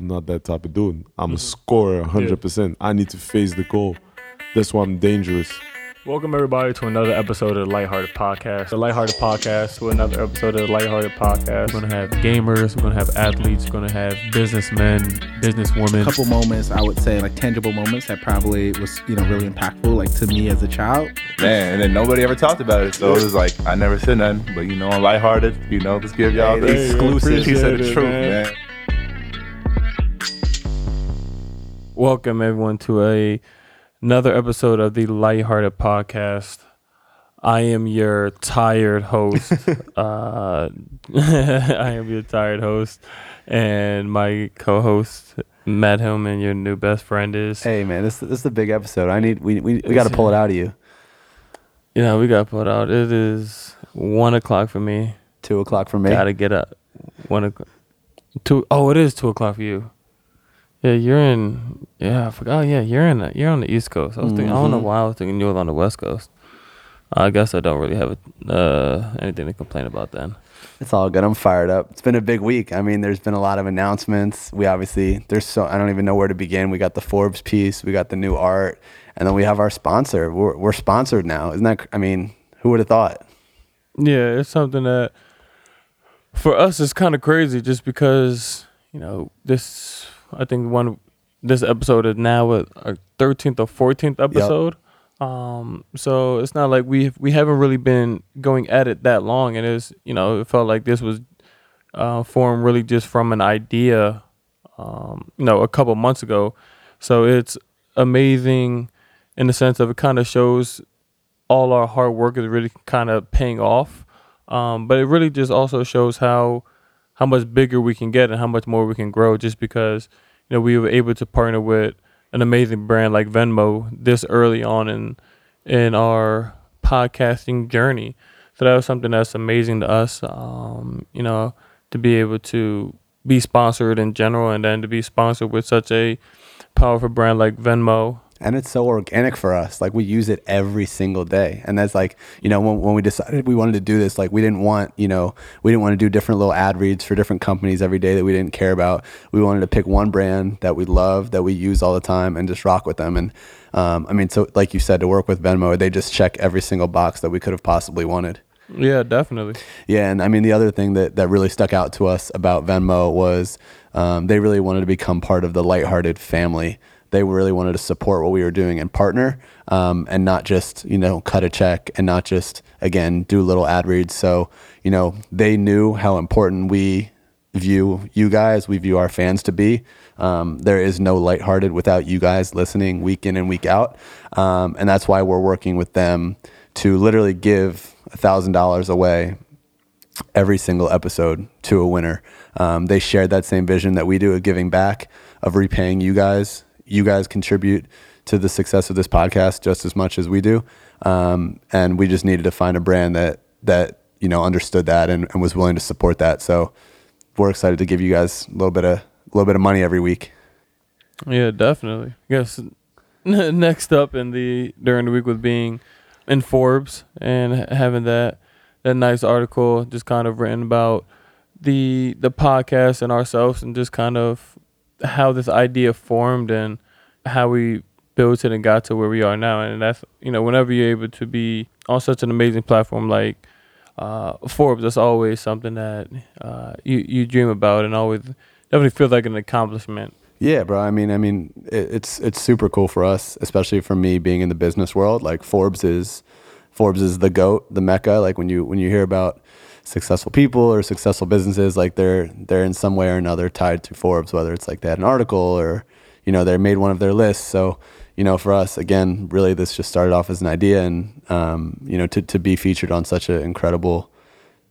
I'm not that type of dude. I'm a mm-hmm. scorer, 100%. I need to face the goal. That's why I'm dangerous. Welcome everybody to another episode of the Lighthearted Podcast. The Lighthearted Podcast to another episode of the Lighthearted Podcast. We're gonna have gamers, we're gonna have athletes, we're gonna have businessmen, businesswomen. A couple moments I would say like tangible moments that probably was you know really impactful like to me as a child. Man, and then nobody ever talked about it. So it was like, I never said nothing, but you know, I'm lighthearted. You know, let's give y'all the Hey, man, exclusive piece of the truth, man. man. Welcome everyone to a another episode of the Lighthearted Podcast. I am your tired host. uh, I am your tired host, and my co-host Matt Hillman, your new best friend, is. Hey man, this this is a big episode. I need we we, we got to pull it out of you. Yeah, we got put out. It is one o'clock for me. Two o'clock for me. Gotta get up. One o'clock. Two. Oh, it is two o'clock for you. Yeah, you're in. Yeah, I forgot. Oh, yeah, you're in. You're on the East Coast. I was thinking. I don't know Mhm. why I was thinking you were on the West Coast. I guess I don't really have uh, anything to complain about then. It's all good. I'm fired up. It's been a big week. I mean, there's been a lot of announcements. We obviously there's so I don't even know where to begin. We got the Forbes piece, we got the new art, and then we have our sponsor. We're we're sponsored now. Isn't that? I mean, who would have thought? Yeah, it's something that for us is kind of crazy just because, you know, this I think one this episode is now a our 13th or 14th episode. Um so it's not like we we haven't really been going at it that long and it's, you know, it felt like this was uh formed really just from an idea um you know, a couple months ago. So it's amazing in the sense of it kind of shows all our hard work is really kind of paying off. Um, but it really just also shows how how much bigger we can get and how much more we can grow just because you know we were able to partner with an amazing brand like Venmo this early on in in our podcasting journey. So that was something that's amazing to us. Um, you know, to be able to be sponsored in general and then to be sponsored with such a powerful brand like Venmo. And it's so organic for us. Like we use it every single day. And that's like, you know, when, when we decided we wanted to do this, like we didn't want, you know, we didn't want to do different little ad reads for different companies every day that we didn't care about. We wanted to pick one brand that we love, that we use all the time and just rock with them. And um, I mean, so like you said, to work with Venmo, they just check every single box that we could have possibly wanted. Yeah, definitely. Yeah, and I mean the other thing that that really stuck out to us about Venmo was um, they really wanted to become part of the lighthearted family. They really wanted to support what we were doing and partner, um, and not just you know cut a check and not just again do little ad reads. So you know they knew how important we view you guys, we view our fans to be. Um, there is no lighthearted without you guys listening week in and week out, um, and that's why we're working with them to literally give a thousand dollars away every single episode to a winner. Um, they shared that same vision that we do of giving back, of repaying you guys. You guys contribute to the success of this podcast just as much as we do, um, and we just needed to find a brand that that you know understood that and, and was willing to support that. So we're excited to give you guys a little bit of a little bit of money every week. Yeah, definitely. Yes. Next up in the during the week with being in Forbes and having that that nice article just kind of written about the the podcast and ourselves and just kind of how this idea formed and how we built it and got to where we are now. And that's you know whenever you're able to be on such an amazing platform like uh, Forbes, that's always something that uh, you you dream about and always definitely feels like an accomplishment. Yeah, bro. I mean, I mean, it, it's it's super cool for us, especially for me being in the business world. Like Forbes is Forbes is the goat, the mecca. Like when you when you hear about successful people or successful businesses, like they're they're in some way or another tied to Forbes, whether it's like they had an article or you know they made one of their lists. So you know, for us, again, really, this just started off as an idea, and um, you know, to to be featured on such an incredible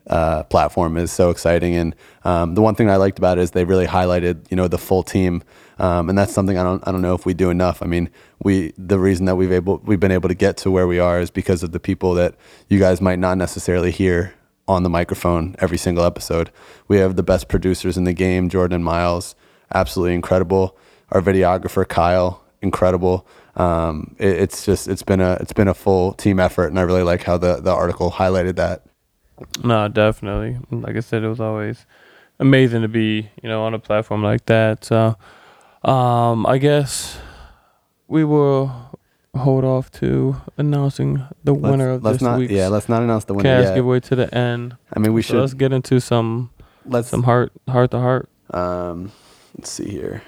uh, platform is so exciting. And um, the one thing I liked about it is they really highlighted, you know, the full team, um, and that's something I don't I don't know if we do enough. I mean, we the reason that we've able we've been able to get to where we are is because of the people that you guys might not necessarily hear on the microphone every single episode. We have the best producers in the game, Jordan Miles, absolutely incredible. Our videographer Kyle, incredible. Um, it, it's just it's been a it's been a full team effort, and I really like how the the article highlighted that. No, definitely. Like I said, it was always amazing to be you know on a platform like that. So um, I guess we will hold off to announcing the Let's- winner of let's this not week's yeah let's not announce the winner cash yet. giveaway to the end. I mean we So let's get into some let's some heart heart to heart. um let's see here.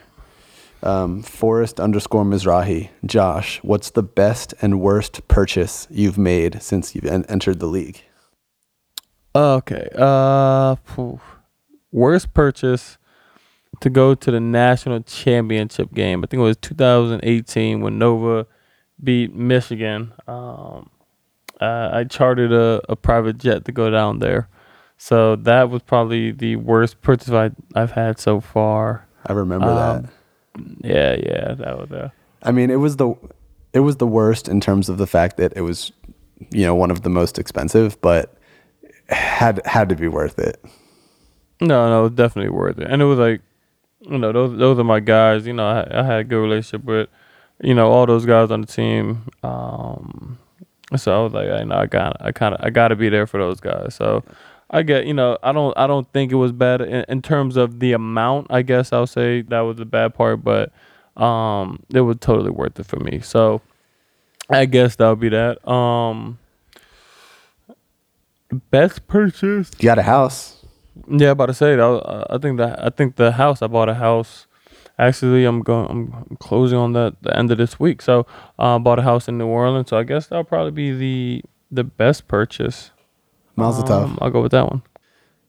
Um, Forest underscore Mizrahi. Josh, what's the best and worst purchase you've made since you've en- entered the league? Okay. Uh, phew. worst purchase to go to the national championship game. I think it was 2018 when Nova beat Michigan. Um, uh, I chartered a, a private jet to go down there. So that was probably the worst purchase I, I've had so far. I remember Um, that. Yeah, yeah, that was uh, I mean, it was the it was the worst in terms of the fact that it was, you know, one of the most expensive, but had had to be worth it. No, no, it's definitely worth it. And it was like, you know, those those are my guys. You know, I, I had a good relationship with, you know, all those guys on the team. Um, so I was like, I know I got, I kind of, I got to be there for those guys. So I get, you know, I don't, I don't think it was bad in, in terms of the amount. I guess I'll say that was the bad part, but um, it was totally worth it for me. So I guess that would be that. Um, best purchase. You got a house. Yeah, about to say that. uh, I think that I think the house. I bought a house. Actually, I'm going. I'm closing on that the end of this week. So, uh, bought a house in New Orleans. So I guess that'll probably be the the best purchase. Mazel Um, I'll go with that one.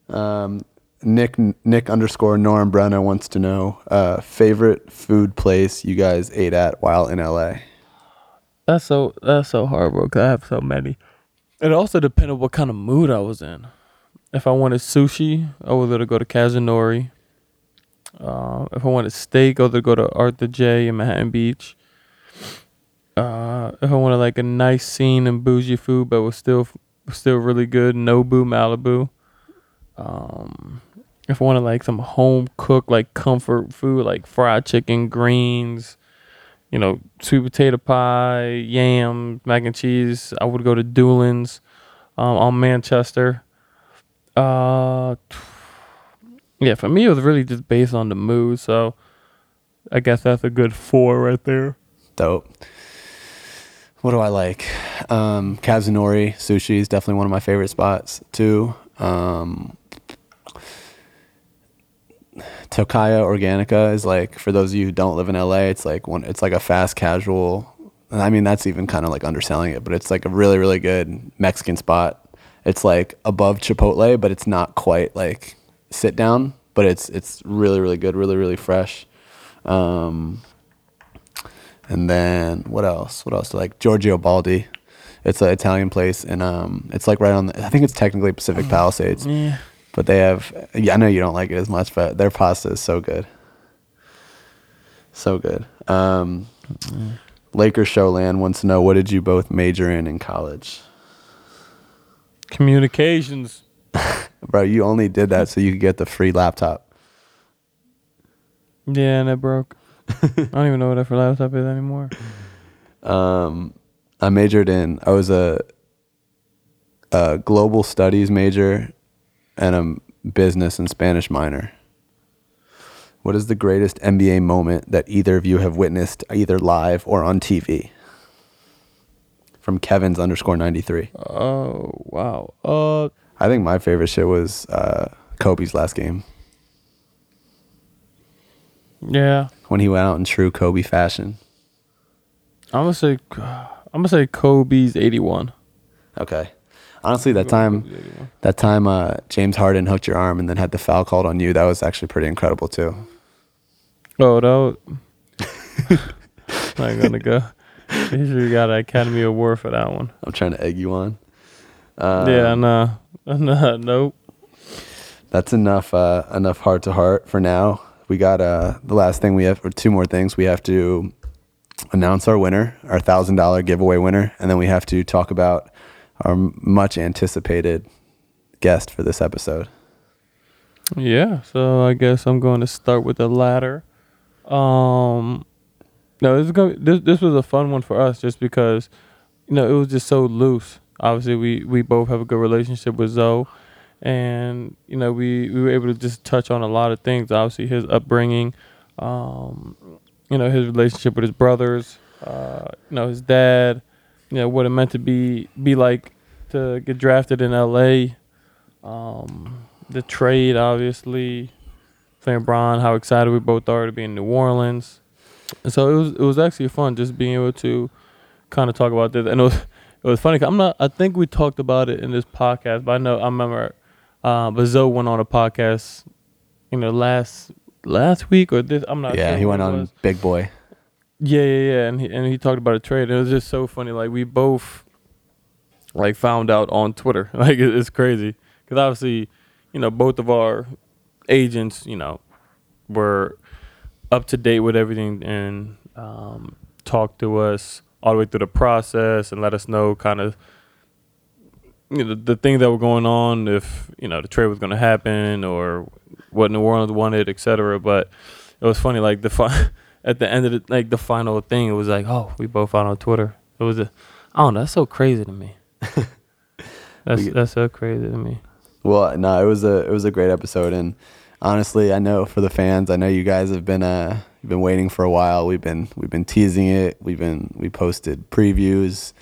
Um, Nick Nick underscore Norm Brenna wants to know uh, favorite food place you guys ate at while in LA. That's so that's so hard, bro. Cause I have so many. It also depended what kind of mood I was in. If I wanted sushi, I would either go to Kazunori. Uh, if I want wanted steak, I would go to Arthur J in Manhattan Beach. Uh, if I wanted like a nice scene and bougie food, but was still still really good, Nobu Malibu. Um, if I wanted like some home cooked like comfort food, like fried chicken, greens, you know, sweet potato pie, yam, mac and cheese. I would go to Dulan's um, on Manchester. Uh, yeah, for me, it was really just based on the mood. So I guess that's a good four right there. Dope. What do I like? Um, Kazunori sushi is definitely one of my favorite spots too. Um, Tocaya Organica is like for those of you who don't live in LA, it's like one. It's like a fast casual. I mean, that's even kind of like underselling it, but it's like a really really good Mexican spot. It's like above Chipotle, but it's not quite like sit down. But it's it's really really good, really really fresh. Um, and then what else? What else? Like Giorgio Baldi. It's an Italian place, and um, it's like right on. The, I think it's technically Pacific Palisades, Yeah. but they have. Yeah, I know you don't like it as much, but their pasta is so good. So good. Um, Lakers Showland wants to know what did you both major in in college, Communications. bro? You only did that so you could get the free laptop. Yeah, and it broke. I don't even know what that for laptop is anymore. Um, I majored in. I was a, a global studies major, and a business and Spanish minor. What is the greatest NBA moment that either of you have witnessed, either live or on TV? From Kevin's underscore ninety three. Oh wow. Uh, I think my favorite shit was uh, Kobe's last game yeah. when he went out in true Kobe fashion. I'm gonna say. I'm gonna say Kobe's 81. Okay. Honestly, that time That time uh, James Harden hooked your arm and then had the foul called on you, that was actually pretty incredible too. Oh, that was. I'm gonna go. Should got an Academy Award for that one. I'm trying to egg you on. Um, yeah, nah, nah, nope. That's enough. Uh, enough heart to heart for now. We got uh, the last thing we have, or two more things. We have to announce our winner, our thousand dollar giveaway winner, and then we have to talk about our much anticipated guest for this episode. Yeah, so I guess I'm going to start with the latter. Um, no, this is going. This this was a fun one for us, just because, you know, it was just so loose. Obviously, we we both have a good relationship with Zoe, and you know we we were able to just touch on a lot of things. Obviously, his upbringing, um, you know, his relationship with his brothers, uh, you know, his dad, you know, what it meant to be be like to get drafted in L.A. Um, the trade, obviously, playing Bron, how excited we both are to be in New Orleans. And so it was it was actually fun just being able to kind of talk about this. And it was it was funny. 'cause I'm not. I think we talked about it in this podcast, but I know I remember. Uh, but Zoe went on a podcast, you know, last last week or this. I'm not. yeah, sure he went on. Big Boy. Yeah, yeah, yeah, and he and he talked about a trade. And it was just so funny. Like we both like found out on Twitter. Like it- it's crazy because obviously, you know, both of our agents, you know, were up to date with everything and um, talked to us all the way through the process and let us know kind of you know the things that were going on if you know the trade was going to happen or what New Orleans wanted, etc. But it was funny, like the fi- at the end of the like the final thing, it was like, oh, we both found on Twitter. It was a, I don't know, that's so crazy to me. that's that's so crazy to me. Well, no, it was a it was a great episode, and honestly, I know for the fans, I know you guys have been uh you've been waiting for a while. We've been we've been teasing it. We've been we posted previews,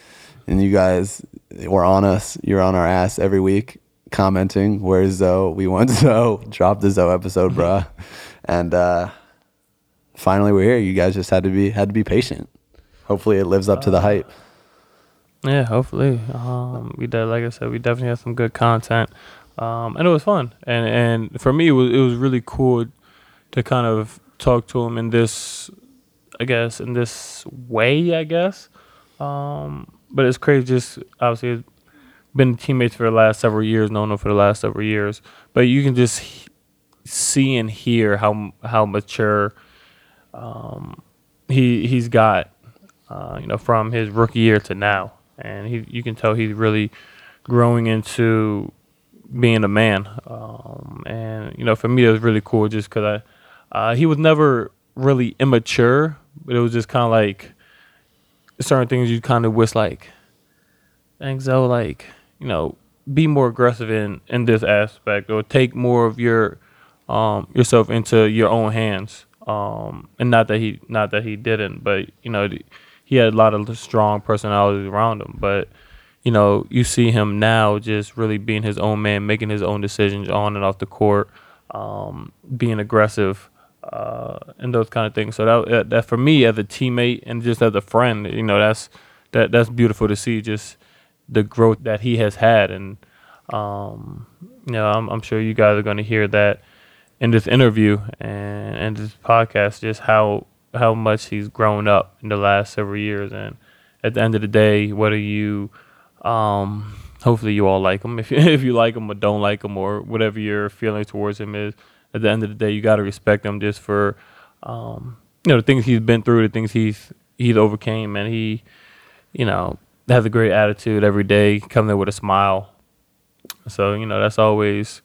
and you guys were on us. You're on our ass every week, commenting. Where's Zoe? We want Zoe. Drop the Zoe episode, bruh. And uh finally, we're here. You guys just had to be had to be patient. Hopefully, it lives up to the hype. Yeah, hopefully. Um, we did, like I said, we definitely had some good content, um, and it was fun. And and for me, it was it was really cool to kind of talk to him in this, I guess, in this way, I guess. Um, but it's crazy. Just obviously, been teammates for the last several years, known him for the last several years. But you can just he- see and hear how how mature um, he he's got uh, you know, from his rookie year to now, and he you can tell he's really growing into being a man. Um, and you know, for me, it was really cool just because I uh, he was never really immature, but it was just kind of like certain things you kind of wish like, thanks so like you know, be more aggressive in in this aspect or take more of your um, yourself into your own hands. Um, and not that he not that he didn't, but you know he had a lot of strong personalities around him. But you know you see him now just really being his own man, making his own decisions on and off the court, um, being aggressive, uh, and those kind of things. So that, that for me as a teammate and just as a friend, you know that's that that's beautiful to see. Just the growth that he has had, and um, you know I'm, I'm sure you guys are going to hear that in this interview and, and this podcast, just how how much he's grown up in the last several years. And at the end of the day, whether you, um, hopefully you all like him, if you, if you like him or don't like him or whatever your feeling towards him is, at the end of the day, you got to respect him just for, um, you know, the things he's been through, the things he's he's overcame, and he, you know, has a great attitude every day, come there with a smile. So you know that's always,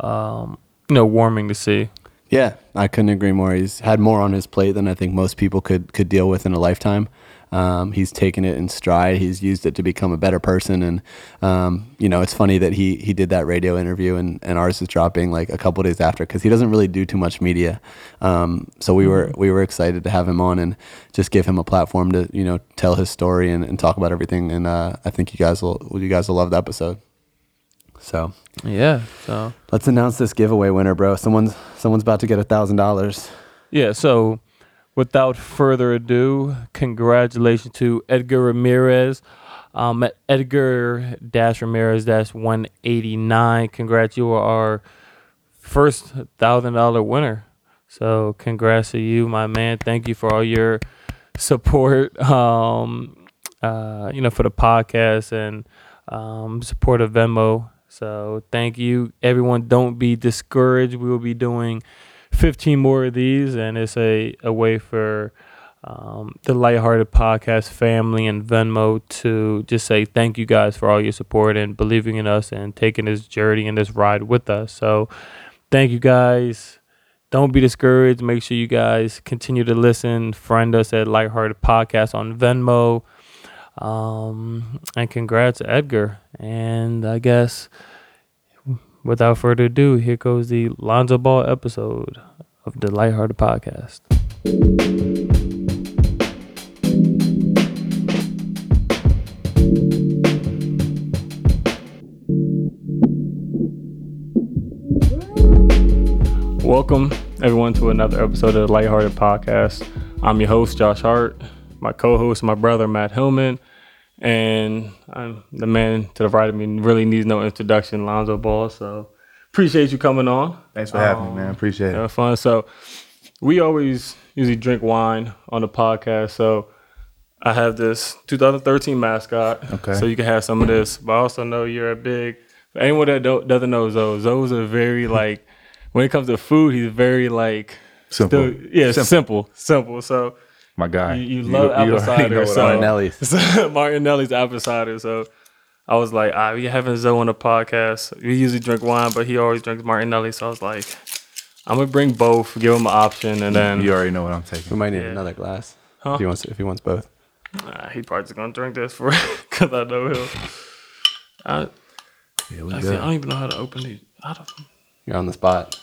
um, you know, warming to see. Yeah, I couldn't agree more. He's had more on his plate than I think most people could could deal with in a lifetime. Um, he's taken it in stride. He's used it to become a better person, and um, you know, it's funny that he he did that radio interview, and, and ours is dropping like a couple days after because he doesn't really do too much media. Um, so we were we were excited to have him on and just give him a platform to you know tell his story and, and talk about everything. And uh, I think you guys will you guys will love the episode. So Yeah. So let's announce this giveaway winner, bro. Someone's someone's about to get a thousand dollars. yeah. So without further ado, congratulations to Edgar Ramirez. Um, Edgar Dash Ramirez Dash one eighty nine. Congrats, you are our first thousand dollar winner. So congrats to you, my man. Thank you for all your support. Um, uh, you know, for the podcast and um, support of Venmo. So thank you, everyone. Don't be discouraged. We will be doing 15 more of these, and it's a, a way for um, the Lighthearted Podcast family and Venmo to just say thank you guys for all your support and believing in us and taking this journey and this ride with us. So thank you guys. Don't be discouraged. Make sure you guys continue to listen. Friend us at Lighthearted Podcast on Venmo. Um, and congrats, Edgar. And I guess without further ado, here goes the Lonzo Ball episode of the Lighthearted Podcast. Welcome, everyone, to another episode of the Lighthearted Podcast. I'm your host, Josh Hart. My co host, my brother, Matt Hillman. And I'm the man to the right of me really needs no introduction, Lonzo Ball. So appreciate you coming on. Thanks for having Um, me, man. Appreciate it. fun. So we always usually drink wine on the podcast. So I have this 2013 mascot. Okay. So you can have some of this. But I also know you're a big for anyone that doesn't know Zoe, Zoe's a very like when it comes to food, he's very like Simple. still- yeah, simple. simple. So My guy. you, you love apple already cider. know what so I. Martinelli's. so Martinelli's apple cider. So I was like, ah, we having Zoe on the podcast. We usually drink wine, but he always drinks Martinelli. So I was like, I'm gonna bring both, give him an option, and then You already know what I'm taking. We might need Yeah. another glass Huh? if he wants. If he wants both. nah, he probably just gonna drink this for because I know him. I, Yeah, we actually, I don't even know how to open these. I don't, You're on the spot.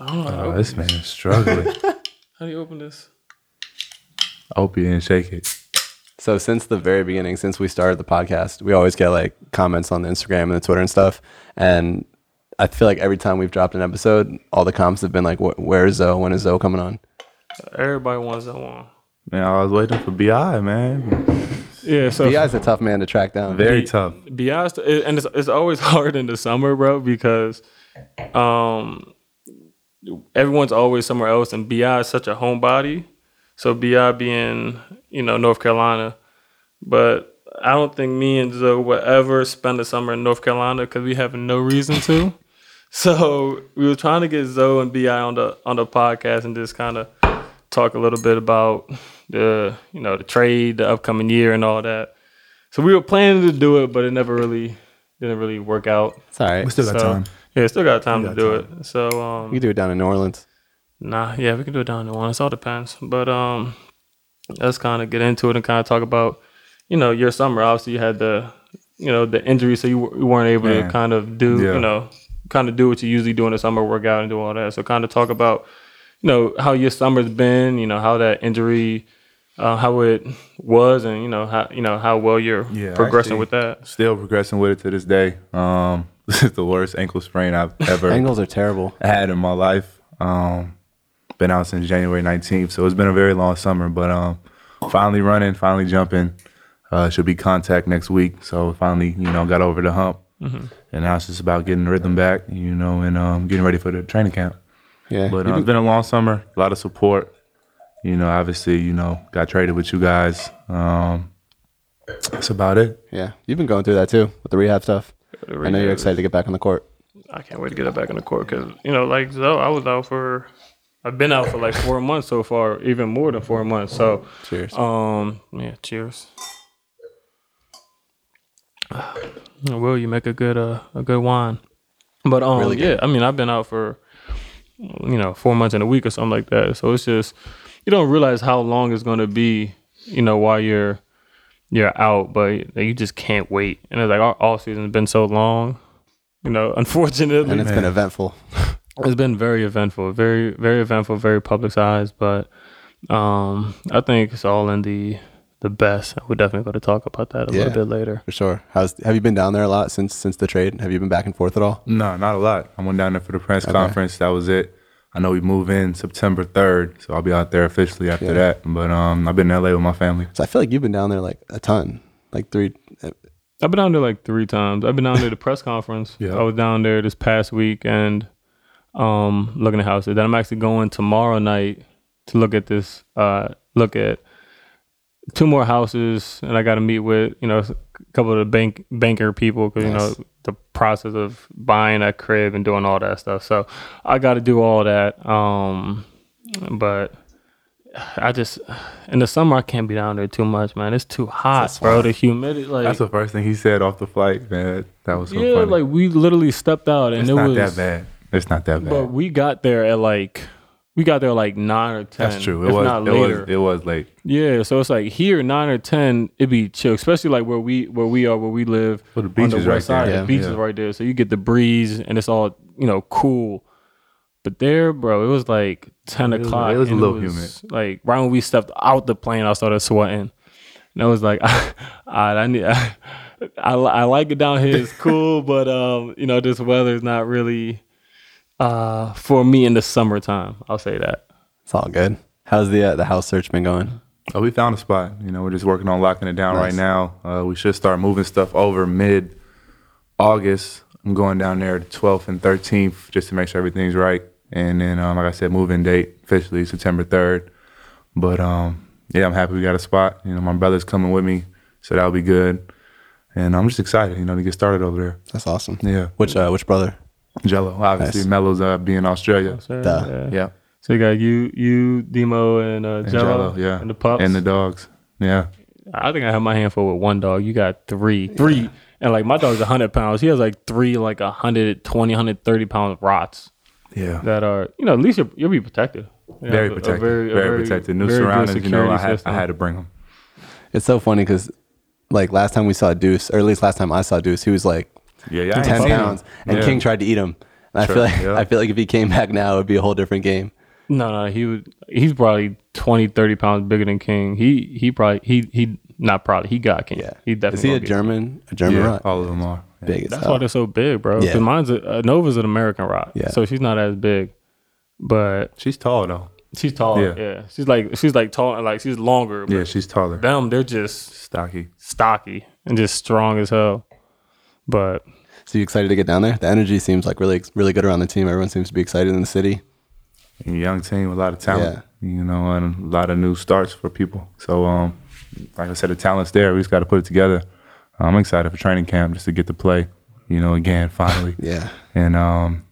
I don't know how to Oh, open this man is struggling. How do you open this? I hope you didn't shake it. So since the very beginning, since we started the podcast, we always get like comments on the Instagram and the Twitter and stuff. And I feel like every time we've dropped an episode, all the comments have been like, "Where is Zoe? When is Zoe coming on?" Everybody wants that one. Man, I was waiting for Bi, man. Yeah, so Bi is a tough man to track down. Very Be- tough. be honest, it, and it's, it's always hard in the summer, bro, because um, everyone's always somewhere else, and Bi is such a homebody. So Bi being, you know, North Carolina, but I don't think me and Zoe will ever spend the summer in North Carolina because we have no reason to. so we were trying to get Zoe and Bi on the on the podcast and just kind of talk a little bit about the you know the trade, the upcoming year, and all that. So we were planning to do it, but it never really didn't really work out. It's all right. We still got So- time. Yeah, still got time We to do time. it. So You um, can do it down in New Orleans. Nah, yeah, we can do it down in one. It all depends. But um, let's kind of get into it and kind of talk about, you know, your summer. Obviously, you had the, you know, the injury, so you, w- you weren't able to kind of do, Yeah. you know, kind of do what you usually do in the summer, work out and do all that. So kind of talk about, you know, how your summer's been. You know, how that injury. Uh, how it was, and you know how you know how well you're Yeah, progressing with that. Still progressing with it to this day. Um, this is the worst ankle sprain I've ever Ankles are terrible. had in my life. Um, been out since January 19th, so it's been a very long summer. But um, finally running, finally jumping. Uh, should be contact next week, so finally, you know, got over the hump, and now it's just about getting the rhythm back, you know, and um, getting ready for the training camp. Yeah. But You uh, it's been a long summer, a lot of support. You know, obviously, you know, got traded with you guys. Um, that's about it. yeah. You've been going through that too with the rehab stuff. I know you're excited to get back on the court. I can't wait to get it back on the court because you know, like Zoe, I was out for, I've been out for like four months so far, even more than four months. So, Cheers. um, yeah, cheers. Will you make a good uh a good wine? But um, Really yeah, I mean, I've been out for you know four months in a week or something like that. So it's just you don't realize how long it's going to be, you know, while you're you're out, but you just can't wait. And it's like our all season's been so long. You know, unfortunately, and it's been eventful. it's been very eventful, very very eventful, very publicized. But um, I think it's all in the the best. We're definitely going to talk about that a Yeah. little bit later. For sure. How's have you been down there a lot since since the trade? Have you been back and forth at all? No, not a lot. I went down there for the press conference. That was it. I know we move in September 3rd, so I'll be out there officially after Yeah. that. But um, I've been in LA with my family. So I feel like you've been down there like a ton, like three. uh, I've been down there like three times. I've been down there to the press conference. Yeah. I was down there this past week and um, looking at houses. Then I'm actually going tomorrow night to look at this. Uh, look at two more houses, and I got to meet with you know a couple of the bank banker people because you know the process of buying a crib and doing all that stuff. So I got to do all that. Um, but I just in the summer I can't be down there too much, man. It's too hot, bro. The humidity, like That's the first thing he said off the flight, man. That was so yeah, funny. like we literally stepped out and it's it not was that bad. It's not that bad. But we got there at like we got there like nine or ten. That's true. It was. not It later. was. It was late. Yeah, so it's like here nine or ten, it'd be chill, especially like where we where we are, where we live Well, the on the is west right side. there. The Yeah. beach is right there, so you get the breeze and it's all you know cool. But there, bro, it was like ten It was- o'clock. it was a and little humid. Like right when we stepped out the plane, I started sweating, and I was like, I, I need. I, I, I like it down here. It's cool, but um, you know, this weather is not really uh for me in the summertime. I'll say that. It's all good. How's the uh, the house search been going? Oh, we found a spot. You know, we're just working on locking it down Nice. right now. Uh, we should start moving stuff over mid August. I'm going down there the 12th and 13th just to make sure everything's right. And then, um, like I said, move-in date officially September 3rd. But um, yeah, I'm happy we got a spot. You know, my brother's coming with me, so that'll be good. And I'm just excited, you know, to get started over there. That's awesome. Yeah, Which uh, which brother? Gelo. Obviously, Nice. Melo's uh, being in Australia. Duh. yeah. Yeah, So you got you, you, Demo, and uh, and Gelo, Gelo. Yeah, and the pups. and the dogs. Yeah. I think I have my handful with one dog. You got three, three, and like my dog's hundred pounds. He has like three, like 120, 130 pound rots Yeah. that are, you know, at least you'll, you'll be protected. You very know, a- a protected. very, Very, very- protected. New very surroundings. You know, I had, I had to bring them. It's so funny because like last time we saw Deuce, or at least last time I saw Deuce, he was like Yeah, yeah. Ten pounds, and Yeah. King tried to eat him. And I feel like yeah. I feel like if he came back now, it would be a whole different game. No, no, he would. He's probably 20, 30 pounds bigger than King. He he probably he he not probably he got King. Yeah, he definitely. Is he a gonna King. German? A German Yeah, rock? all of them are. Yeah. Big That's hell. why they're so big, bro. Yeah. Mine's a, uh, Nova's an American rock. Yeah. so she's not as big, but She's tall though. she's tall. Yeah. Yeah. she's like she's like tall like she's longer. But Yeah, she's taller. them they're just Stocky. stocky and just strong as hell. But So you excited to get down there? The energy seems like really really good around the team. Everyone seems to be excited in the city. A young team with a lot of talent. You know, and a lot of new starts for people. So, um, like I said, the talent's there. We just got to put it together. I'm excited for training camp just to get to play. You know, again, finally. Yeah. And um,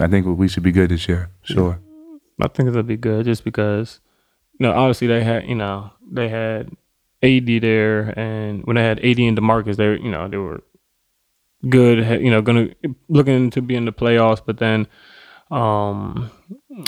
I think we should be good this year. Sure. I think it'll be good just because, you know, obviously they had, you know, they had AD there, and when they had AD and Demarcus, they, were, you know, they were good, you know, gonna looking to be in the playoffs. But then, um,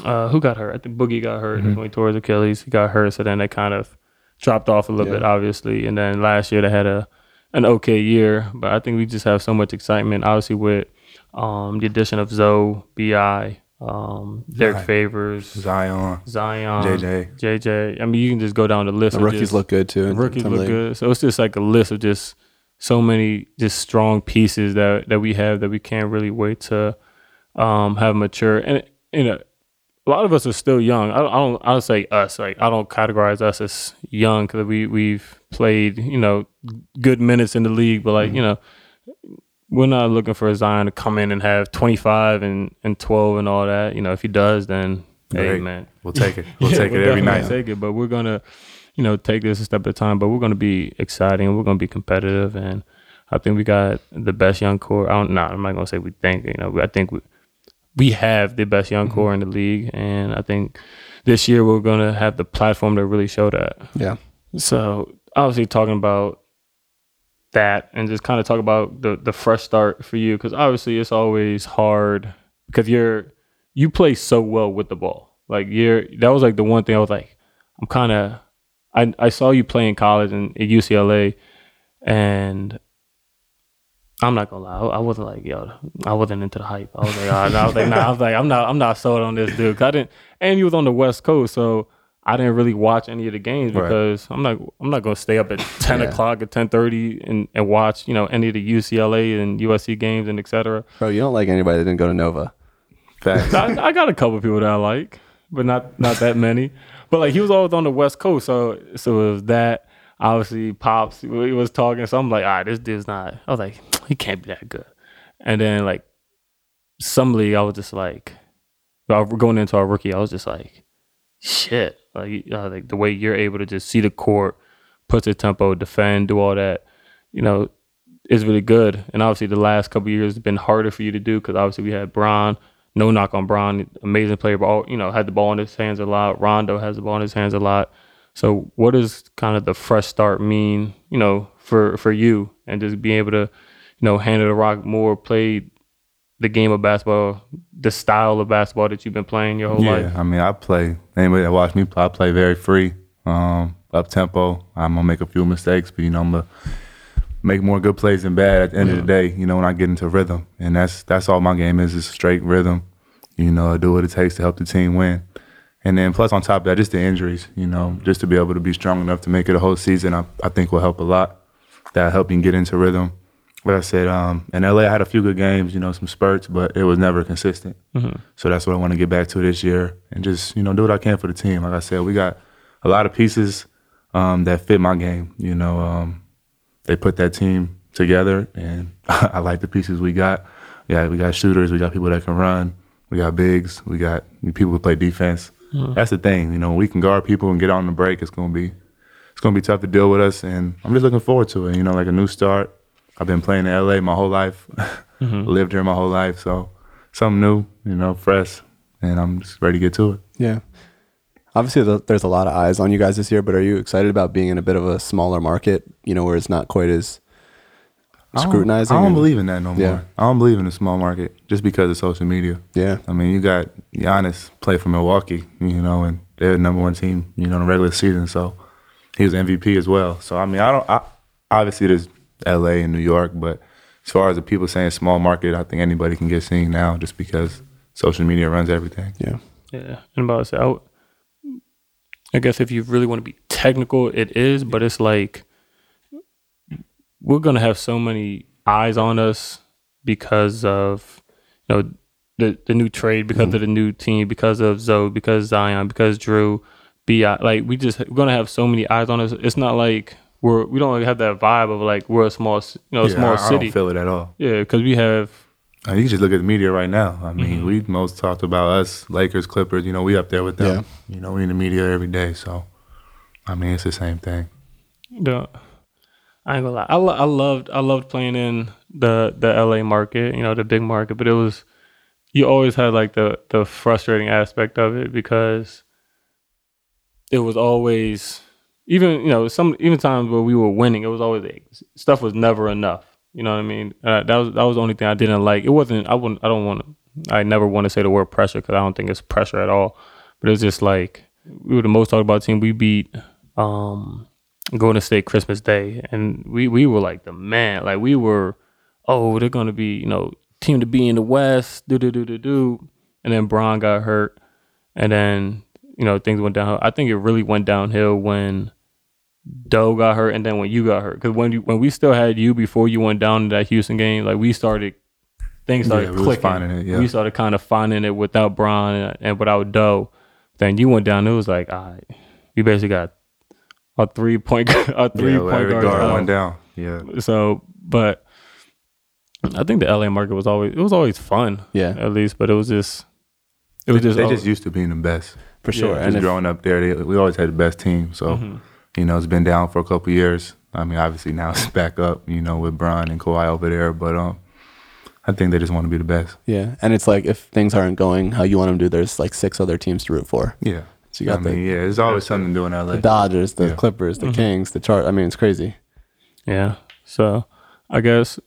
uh, who got hurt? I think Boogie got hurt when he tore his Achilles. He got hurt, so then they kind of dropped off a little Yeah. bit, obviously. And then last year they had a an okay year, but I think we just have so much excitement, obviously with um, the addition of Zoe, Bi, um, Derrick Right. Favors, Zion, Zion, JJ. JJ. I mean, you can just go down the list. The rookies just- look good too. the rookies look league. good. So it's just like a list of just so many just strong pieces that that we have that we can't really wait to um, have mature. And you know, a lot of us are still young. I don't. I don't. I don't say us. Like I don't categorize us as young because we we've played you know good minutes in the league, but Mm-hmm. like you know. We're not looking for Zion to come in and have 25 and, and 12 and all that. You know, if he does, then hey, Great. man, We'll take it. We'll yeah, take it every night. Take it, but we're gonna, you know, take this a step at a time. But we're gonna be exciting. We're gonna be competitive, and I think we got the best young core. I don't. Nah, I'm not gonna say we think. You know, I think we we have the best Mm-hmm. young core in the league, and I think this year we're gonna have the platform to really show that. Yeah. So obviously talking about that and just kind of talk about the the fresh start for you because obviously it's always hard because you're you play so well with the ball. Like you're that was like the one thing I was like I'm kind of I I saw you play in college and at UCLA and I'm not gonna lie, I wasn't like yo, I wasn't into the hype. I was like, oh, I was like, nah, I was like, I'm not, I'm not sold on this dude. I didn't, and he was on the West Coast, so I didn't really watch any of the games Right. because I'm not, I'm not gonna stay up at 10 Yeah. o'clock at 10:30 and and watch, you know, any of the UCLA and USC games and etc. Bro, you don't like anybody that didn't go to Nova. Facts. I, I got a couple people that I like, but not not that many. But like he was always on the West Coast, so so it was that. Obviously, pops he was talking, so I'm like, all right, this dude's not. I was like, he can't be that good. And then like league, I was just like, going into our rookie, I was just like, shit, like uh, like the way you're able to just see the court, put the tempo, defend, do all that, you know, is really good. And obviously, the last couple years has been harder for you to do because obviously we had Bron. No knock on Bron, amazing player, but all, you know had the ball in his hands a lot. Rondo has the ball in his hands a lot. So, what does kind of the fresh start mean, you know, for for you and just being able to, you know, handle the rock more, play the game of basketball, the style of basketball that you've been playing your whole life? yeah, life? I mean, I play. Anybody that watch me play, I play very free, um, up tempo. I'm gonna make a few mistakes, but you know, I'm gonna make more good plays than bad. At the end of the day, you know, when I get into rhythm, and that's that's all my game is is straight rhythm. You know, I do what it takes to help the team win. And then plus on top of that, just the injuries. You know, just to be able to be strong enough to make it a whole season, I, I think will help a lot. That help you get into rhythm. Like I said, um, in LA, I had a few good games, you know, some spurts, but it was never consistent. So that's what I want to get back to this year and just, you know, do what I can for the team. Like I said, we got a lot of pieces um, that fit my game. You know, um, they put that team together, and I like the pieces we got. Yeah, we got shooters, we got people that can run, we got bigs, we got people who play defense. Hmm. That's the thing, you know, we can guard people and get on the break. It's gonna be, it's gonna be tough to deal with us, and I'm just looking forward to it. You know, like a new start. I've been playing in LA my whole life, mm-hmm. lived here my whole life, so something new, you know, fresh, and I'm just ready to get to it. Yeah. Obviously, there's a lot of eyes on you guys this year, but are you excited about being in a bit of a smaller market, you know, where it's not quite as I don't- scrutinizing? I don't and- believe in that no more. Yeah. I don't believe in the small market just because of social media. Yeah. I mean, you got Giannis play for Milwaukee, you know, and they're the number one team, you know, in the regular season. So he was MVP as well. So I mean, I don't. I, obviously, there's L.A. and New York, but as far as the people saying small market, I think anybody can get seen now just because social media runs everything. Yeah. Yeah, and about to say, I, would- I guess if you really want to be technical, it is, but it's like we're gonna have so many eyes on us because of you know the the new trade, because mm-hmm. of the new team, because of Zoe, because Zion, because Drew, Bi. Like we just we're gonna have so many eyes on us. It's not like we're we don't have that vibe of like we're a small you know Yeah, small I, I city. don't feel it at all. yeah, because we have Uh, you just look at the media right now. I Mm-hmm. mean, we most talked about us, Lakers, Clippers. You know, we up there with them. You know, we in the media every day. So, I mean, it's the same thing. the I ain't gonna lie. I, lo- I loved I loved playing in the the LA market, you know, the big market, but it was you always had like the the frustrating aspect of it because it was always even you know some even times where we were winning, it was always stuff was never enough. You know what I mean? Uh, that was that was the only thing I didn't like. It wasn't. I wouldn't. I don't want to. I never want to say the word pressure because I don't think it's pressure at all. But it's just like we were the most talked about team. We beat um Golden State Christmas Day, and we we were like the man. Like we were, oh, they're gonna be you know team to be in the West. Do do do do do. And then Bron got hurt, and then you know things went downhill. I think it really went downhill when Doe got hurt, and then when you got hurt. Because when you when we still had you before you went down to that Houston game, like we started things started Yeah, we clicking. finding it, yeah. We started kind of finding it without Bron and, and without Doe. Then you went down. It was like, all right, we basically got a three point a three yeah, point guard. guard went down. Yeah. So, but I think the LA market was always it was always fun. Yeah. at least, but it was just it was They, just they al- just used to being the best. For sure. Yeah, and Just if, growing up there, they, we always had the best team. So, Mm-hmm. You know, it's been down for a couple years. I mean, obviously now it's back up, you know, with Bron and Kawhi over there. But um, I think they just want to be the best. yeah. And it's like if things aren't going how you want them to, there's like six other teams to root for. Yeah. So you got I the, mean, yeah, there's always something to do in LA. the Dodgers, the Yeah. Clippers, the Kings, the chart. I mean, it's crazy. Yeah. So I guess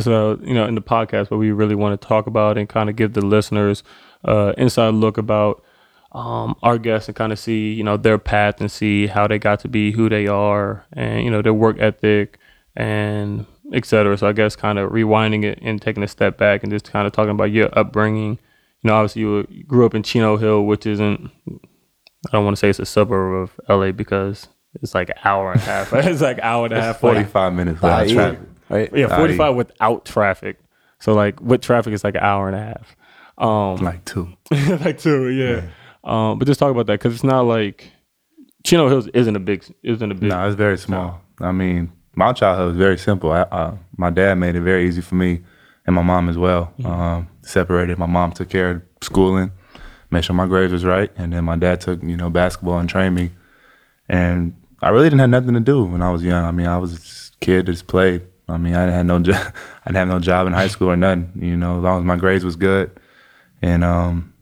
so. You know, in the podcast, what we really want to talk about and kind of give the listeners uh, inside look about um, our guests and kind of see you know their path and see how they got to be who they are and you know their work ethic and et cetera. So I guess kind of rewinding it and taking a step back and just kind of talking about your upbringing. You know, obviously you, grew up in Chino Hill, which isn't. I don't want to say it's a suburb of LA because it's like an hour and a half. it's like an hour and a half. like- 45 minutes without traffic. right? yeah, 45 without traffic. So like with traffic it's like an hour and a half. Um Like two. like two, yeah. Um but just talk about that cuz it's not like Chino Hills isn't a big isn't a big No, it's very small. I mean, my childhood was very simple. I, uh, my dad made it very easy for me and my mom as well. Um, separated. My mom took care of schooling, made sure my grades was right, and then my dad took you know basketball and trained me. And I really didn't have nothing to do when I was young. I mean, I was a kid that just played. I mean, I didn't have no job. I didn't have no job in high school or nothing. You know, as long as my grades was good. And um,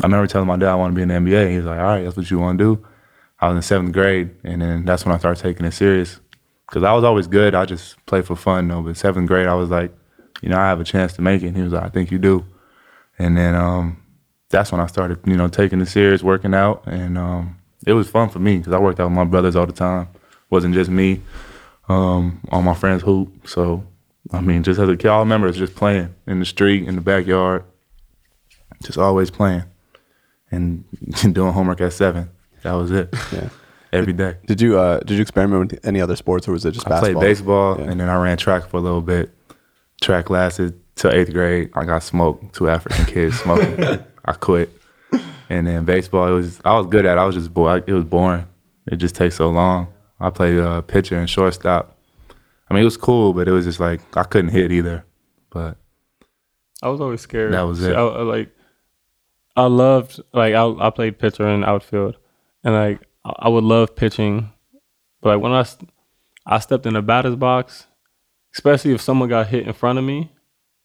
I remember telling my dad I want to be in the NBA. He was like, "All right, that's what you want to do." I was in seventh grade, and then that's when I started taking it serious. Cause I was always good. I just played for fun though. But seventh grade, I was like, you know, I have a chance to make it. And he was like, I think you do. And then um, that's when I started, you know, taking it serious, working out, and um, it was fun for me because I worked out with my brothers all the time. wasn't just me. Um, all my friends hoop. So, I mean, just as a kid, all I remember is just playing in the street, in the backyard, just always playing and doing homework at seven. That was it. Yeah. Every day. Did you uh, did you experiment with any other sports or was it just I basketball? played baseball Yeah. and then I ran track for a little bit. Track lasted till eighth grade. I got smoked. Two African kids smoking. I quit. And then baseball, it was I was good at. it. I was just bored. It was boring. It just takes so long. I played uh, pitcher and shortstop. I mean, it was cool, but it was just like I couldn't hit either. But I was always scared. That was it. I, I, like, I loved like I I played pitcher and outfield, and like I would love pitching, but like when I I stepped in the batter's box, especially if someone got hit in front of me,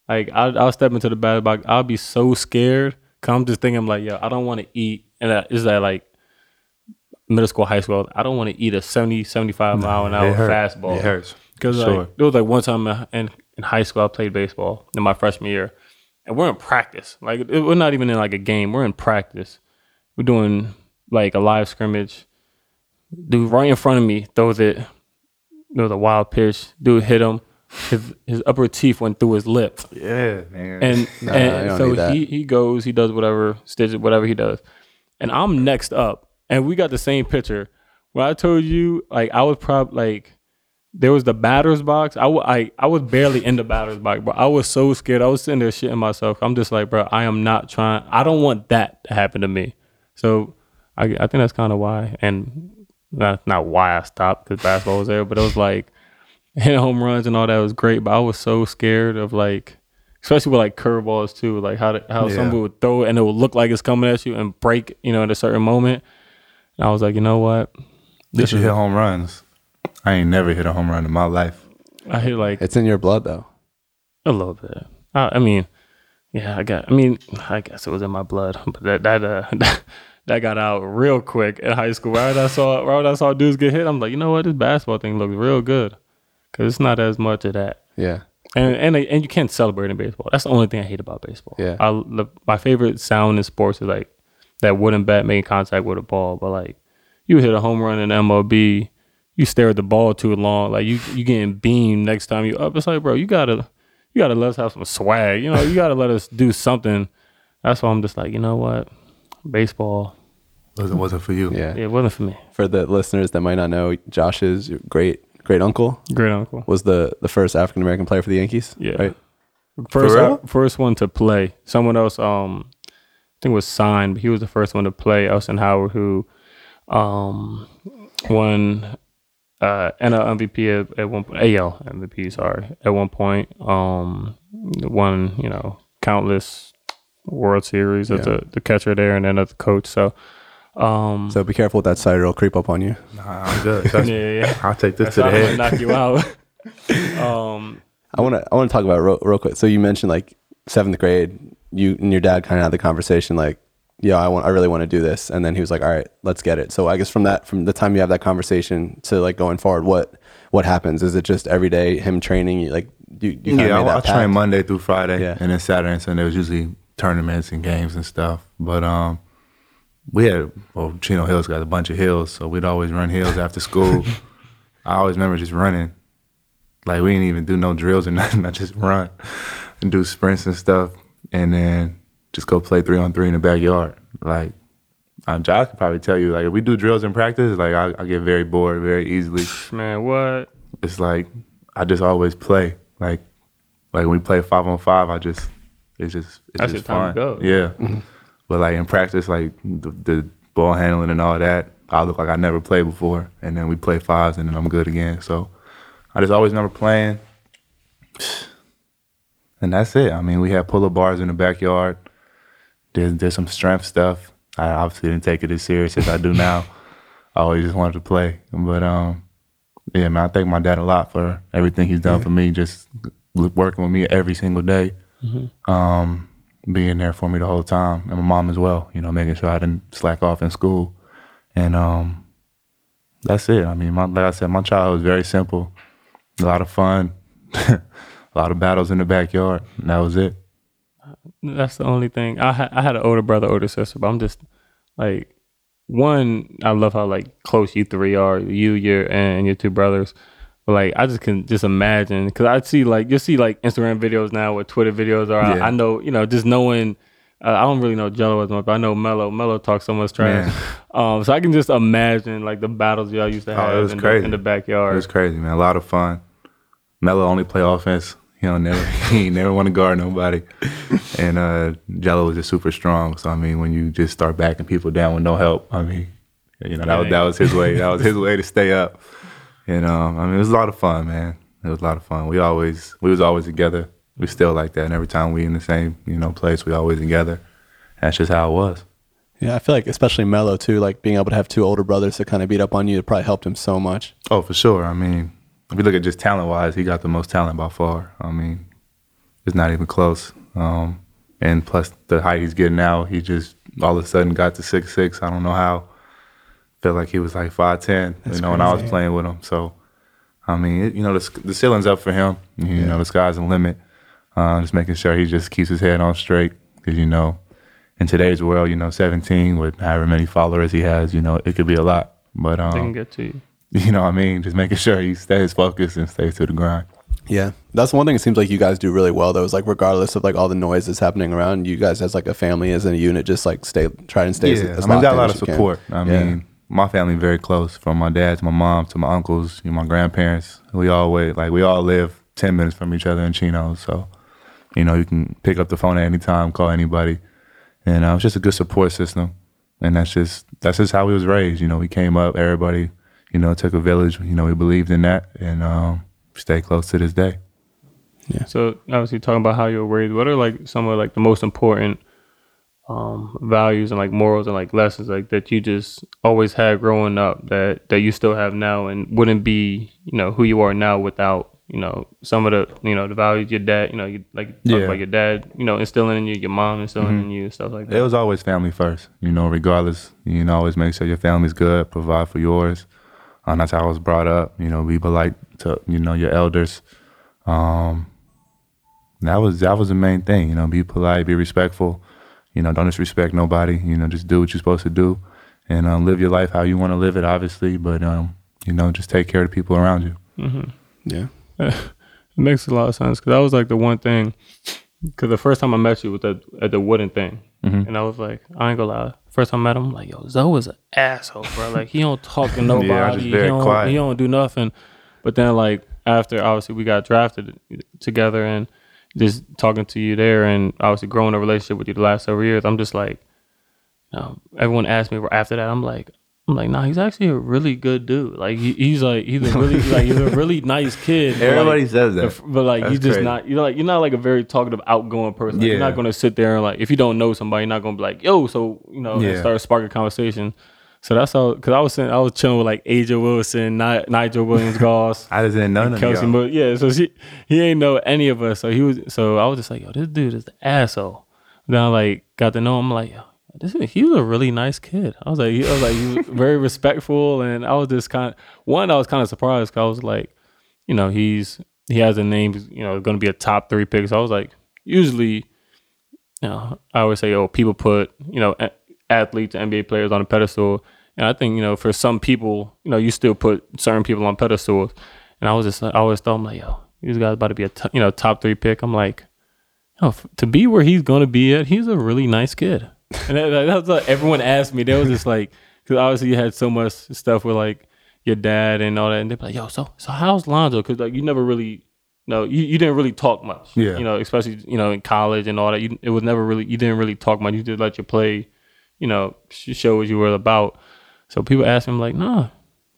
like I I'll step into the batter's box, I'll be so scared. Cause I'm just thinking like, yo, I don't want to eat, and uh, that is that like middle school, high school. I don't want to eat a 70, 75 mile an hour fastball. It hurts. Because Sure. like there was like one time in in high school I played baseball in my freshman year, and we're in practice. Like it, we're not even in like a game. We're in practice. We're doing like a live scrimmage. Dude right in front of me throws it. There was a wild pitch. Dude hit him. His his upper teeth went through his lip, Yeah, man. and, Nah, and so he he goes. He does whatever stitches whatever he does, and I'm next up, and we got the same picture. When I told you, like I was probably like there was the batter's box. I, I, I was barely in the batter's box, but I was so scared. I was sitting there shitting myself. I'm just like, bro, I am not trying. I don't want that to happen to me. So I, I think that's kind of why, and not not why I stopped because basketball was there, but it was like hitting home runs and all that was great. But I was so scared of like, especially with like curveballs too, like how to, how Yeah. somebody would throw it and it would look like it's coming at you and break, you know, at a certain moment. And I was like, you know what? This you hit home runs? I ain't never hit a home run in my life. I hit like It's in your blood though. A little bit. I, I mean, yeah, I got. I mean, I guess it was in my blood, but that that uh, that got out real quick in high school. Right, I saw right I saw dudes get hit. I'm like, you know what, this basketball thing looks real good, cause it's not as much of that. Yeah. And and and you can't celebrate in baseball. That's the only thing I hate about baseball. Yeah. I the, my favorite sound in sports is like that wooden bat making contact with a ball. But like you hit a home run in MLB, you stare at the ball too long. Like you you getting beamed next time you up. It's like, bro, you gotta you gotta let us have some swag. You know, you gotta let us do something. That's why I'm just like, you know what, baseball. Wasn't wasn't for you. Yeah. It wasn't for me. For the listeners that might not know, Josh's great great uncle Great uncle. was the the first African American player for the Yankees. Yeah. Right. First, real? first one to play. Someone else, um, I think was signed, but he was the first one to play. Elston Howard, who, um, won uh NL MVP at, at one point, AL MVP, sorry, at one point. Um, won you know countless World Series as Yeah. the, the catcher there, and then as the coach. So, um, So be careful with that cider; it'll creep up on you. Nah, I'm good. yeah, That's- yeah, yeah. I'll take this That's to the how I'm head. knock you out. um, I want to I want to talk about real, real quick. So you mentioned like seventh grade, you and your dad kind of had the conversation like, yeah, I want I really want to do this, and then he was like, all right, let's get it. So I guess from that from the time you have that conversation to like going forward, what what happens? Is it just every day him training? You like you you yeah, made I, I that train? Monday through Friday, Yeah. and then Saturday and Sunday was usually tournaments and games and stuff. But um, we had well, Chino Hills got a bunch of hills, so we'd always run hills after school. I always remember just running, like we didn't even do no drills or nothing. I just run and do sprints and stuff, and then just go play three on three in the backyard. Like um, Josh could probably tell you, like if we do drills in practice, like I, I get very bored very easily man, what? it's like I just always play. Like like when we play five on five, I just it's just it's That's just fun. to go. Yeah. But like in practice, like the, the ball handling and all that, I look like I never played before. And then we play fives and then I'm good again. So I just always remember playing. And that's it. I mean, we had pull up bars in the backyard. There's there's some strength stuff. I obviously didn't take it as serious as I do now. I always just wanted to play. But um yeah, man, I thank my dad a lot for everything he's done for me, just working with me every single day, um, being there for me the whole time, and my mom as well. You know, making sure I didn't slack off in school, and um, that's it. I mean, my, like I said, my childhood was very simple, a lot of fun, a a lot of battles in the backyard. And that was it. That's the only thing. I had I had an older brother, older sister, but I'm just like one. I love how like close you three are, you, your, and your two brothers. But like I just can just imagine because I see like you'll see like Instagram videos now or Twitter videos are. I, Yeah. I know you know just knowing. Uh, I don't really know Gelo as much, but I know Melo. Melo talks so much trash. Um, so I can just imagine like the battles y'all used to Oh, have it was in, the, crazy. in the It backyard. was crazy, man. A lot of fun. Melo only play offense. He don't never he ain't never want to guard nobody. And uh Gelo was just super strong. So I mean, when you just start backing people down with no help, I mean, you know that was that was his way. That was his way to stay up. And um, I mean, it was a lot of fun, man. It was a lot of fun. We always we was always together. We still like that. And every time we in the same you know place, we always together. That's just how it was. Yeah, I feel like especially Melo too, like being able to have two older brothers to kind of beat up on you, it probably helped him so much. Oh, for sure. I mean, if you look at just talent wise, he got the most talent by far. I mean, it's not even close. Um, and plus the height he's getting now, he just all of a sudden got to six six. I don't know how. Felt like he was like five ten. You know, when I was playing with him. So, I mean, it, you know, the, the ceiling's up for him. You know, the sky's the limit. Uh, just making sure he just keeps his head on straight. Because you know, in today's world, you know, seventeen with however many followers he has, you know, it could be a lot. But They can um, get to you. you know what I mean? Just making sure he stays focused and stays to the grind. Yeah, that's one thing. It seems like you guys do really well. though. is like regardless of like all the noise that's happening around, you guys as like a family, as a unit, just like stay, try and stay. as, yeah, as I mean, got a lot of you can. support. I Yeah. mean, my family very close, from my dad to my mom to my uncles, you know, my grandparents. We all wait, like we all live ten minutes from each other in Chino, so you know you can pick up the phone at any time, call anybody, and uh, it's just a good support system. And that's just that's just how we was raised. You know, we came up, everybody, you know, it took a village. You know, we believed in that, and um, stay close to this day. Yeah. So obviously talking about how you were raised, what are like some of like the most important um values and like morals and like lessons like that you just always had growing up that that you still have now and wouldn't be, you know, who you are now without, you know, some of the you know, the values your dad, you know, you like talk Yeah. Mm-hmm. about your dad, you know, instilling in you, your mom instilling in you, stuff like that. It was always family first, you know, regardless. You know, always make sure your family's good, provide for yours. Um, that's how I was brought up, you know, be polite to, you know, your elders. Um, that was that was the main thing, you know, be polite, be respectful, you know, don't disrespect nobody, you know, just do what you're supposed to do and um, live your life how you want to live it, obviously, but, um, you know, just take care of the people around you. Mm-hmm. Yeah, it makes a lot of sense because that was like the one thing. Because the first time I met you with the at the wooden thing, Mhm. and I was like, I ain't gonna lie. First time I met him, like, yo, Zo is an asshole, bro. Like he don't talk to nobody. Yeah, he don't quiet. he don't do nothing. But then like after obviously we got drafted together and just talking to you there and obviously growing a relationship with you the last several years, I'm just like, you know, everyone asked me after that, I'm like. I'm like, nah, he's actually a really good dude. Like he, he's like, he's a really like he's a really nice kid. but, like, Everybody says that. But like you That's just crazy. not you're like you're not like a very talkative, outgoing person. Like, You're not gonna sit there and like if you don't know somebody, you're not gonna be like, yo, so you know, Yeah. start sparking conversation. So that's how because I was saying, I was chilling with like AJ Wilson, Ni- Nigel Williams, Goss, I just didn't know none of Kelsey. y'all. Yeah, so she he ain't know any of us. So he was so I was just like, yo, this dude is the asshole. Then I like got to know him. I'm like, yo, this is, he was a really nice kid. I was like, he, I was like, he was very respectful, and I was just kind of one. I was kind of surprised because I was like, you know, he's he has a name, you know, going to be a top three pick. So I was like, usually, you know, I always say, oh, people put you know a- athletes, NBA players on a pedestal, and I think you know for some people, you know, you still put certain people on pedestals, and I was just I always thought, I'm like, yo, these guys about to be a t- you know top three pick. I'm like. Oh, f- to be where he's gonna be at, he's a really nice kid. And that, that was like everyone asked me. They was just like, because obviously you had so much stuff with like your dad and all that, and they're like, "Yo, so so how's Lonzo?" Because like you never really, no, you, you didn't really talk much. Yeah. you know, especially you know in college and all that. You, it was never really you didn't really talk much. You just let you play, you know, show what you were about. So people asked him like, "Nah,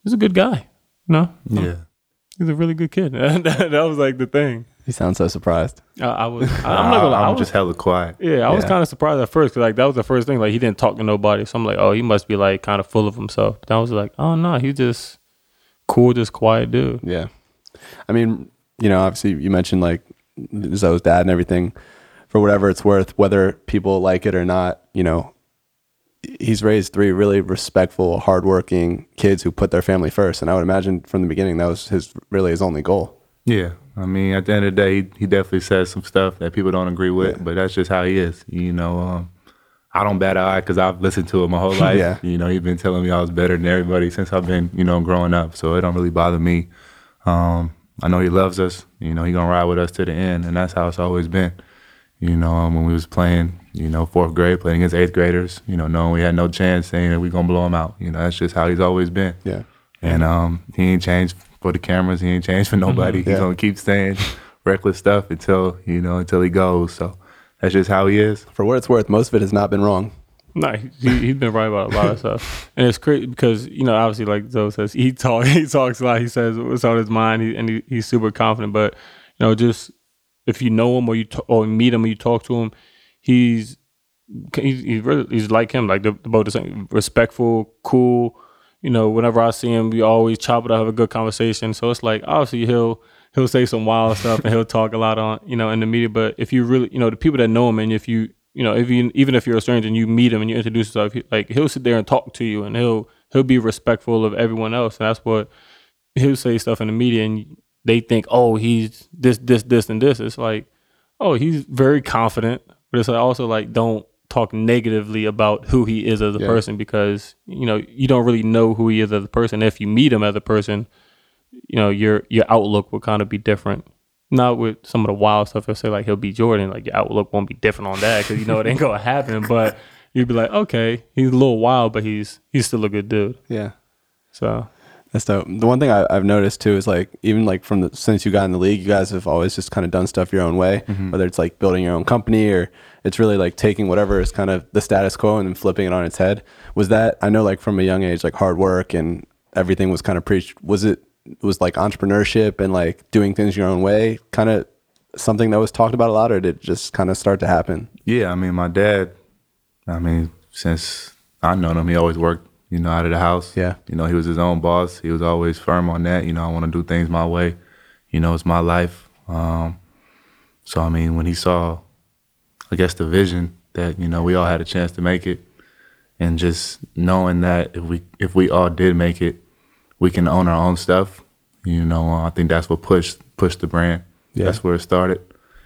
he's a good guy." No, Yeah. he's a really good kid. that was like the thing. He sounds so surprised. I, I was. I, I'm not gonna. lie, I I'm was, just hella quiet. yeah, I was Yeah. kind of surprised at first because like that was the first thing. Like he didn't talk to nobody, so I'm like, oh, he must be like kind of full of himself. But I was like, oh no, he's just cool, just quiet dude. Yeah. I mean, you know, obviously you mentioned like Zo's dad and everything. For whatever it's worth, whether people like it or not, you know, he's raised three really respectful, hardworking kids who put their family first. And I would imagine from the beginning that was his really his only goal. Yeah, I mean, at the end of the day, he, he definitely says some stuff that people don't agree with, Yeah. but that's just how he is. You know, um, I don't bat an eye because I've listened to him my whole life. Yeah. You know, he's been telling me I was better than everybody since I've been, you know, growing up. So it don't really bother me. Um, I know he loves us. You know, he gonna ride with us to the end, and that's how it's always been. You know, um, when we was playing, you know, fourth grade, playing against eighth graders, you know, knowing we had no chance, saying that we gonna blow him out. You know, that's just how he's always been. Yeah. And um, he ain't changed for the cameras. He ain't changed for mm-hmm. nobody. He's Yeah. gonna keep saying reckless stuff until you know until he goes. So that's just how he is. For what it's worth, most of it has not been wrong. No, he, he's been right about a lot of stuff, and it's crazy because you know, obviously, like Zo says, he talk, he talks a lot. He says what's on his mind, he, and he, he's super confident. But you know, just if you know him or you t- or meet him or you talk to him, he's he's, he's really he's like him, like the, both the same, respectful, cool. You know, whenever I see him, we always chop it up, have a good conversation. So it's like obviously he'll he'll say some wild stuff and he'll talk a lot on you know in the media. But if you really you know the people that know him and if you you know if you even if you're a stranger and you meet him and you introduce yourself, like he'll sit there and talk to you and he'll he'll be respectful of everyone else. And that's what he'll say stuff in the media and they think oh he's this this this and this. It's like oh he's very confident, but it's also like don't talk negatively about who he is as a Yeah. person because you know you don't really know who he is as a person. If you meet him as a person, you know your your outlook will kind of be different. Not with some of the wild stuff. He'll say like he'll be Jordan, like your outlook won't be different on that because you know it ain't gonna happen. But you'd be like, okay, he's a little wild, but he's he's still a good dude. Yeah. So That's dope. The one thing I, I've noticed too is like even like from the since you got in the league, you guys have always just kind of done stuff your own way. Mm-hmm. Whether it's like building your own company or it's really like taking whatever is kind of the status quo and then flipping it on its head. Was that I know like from a young age like hard work and everything was kind of preached. Was it was like entrepreneurship and like doing things your own way kind of something that was talked about a lot or did it just kind of start to happen? Yeah, I mean, my dad. I mean, since I known him, he always worked, you know, out of the house. Yeah. You know, he was his own boss. He was always firm on that. You know, I want to do things my way. You know, it's my life. Um, so I mean, when he saw, I guess the vision that you know we all had a chance to make it, and just knowing that if we if we all did make it, we can own our own stuff. You know, uh, I think that's what pushed pushed the brand. Yeah. That's where it started,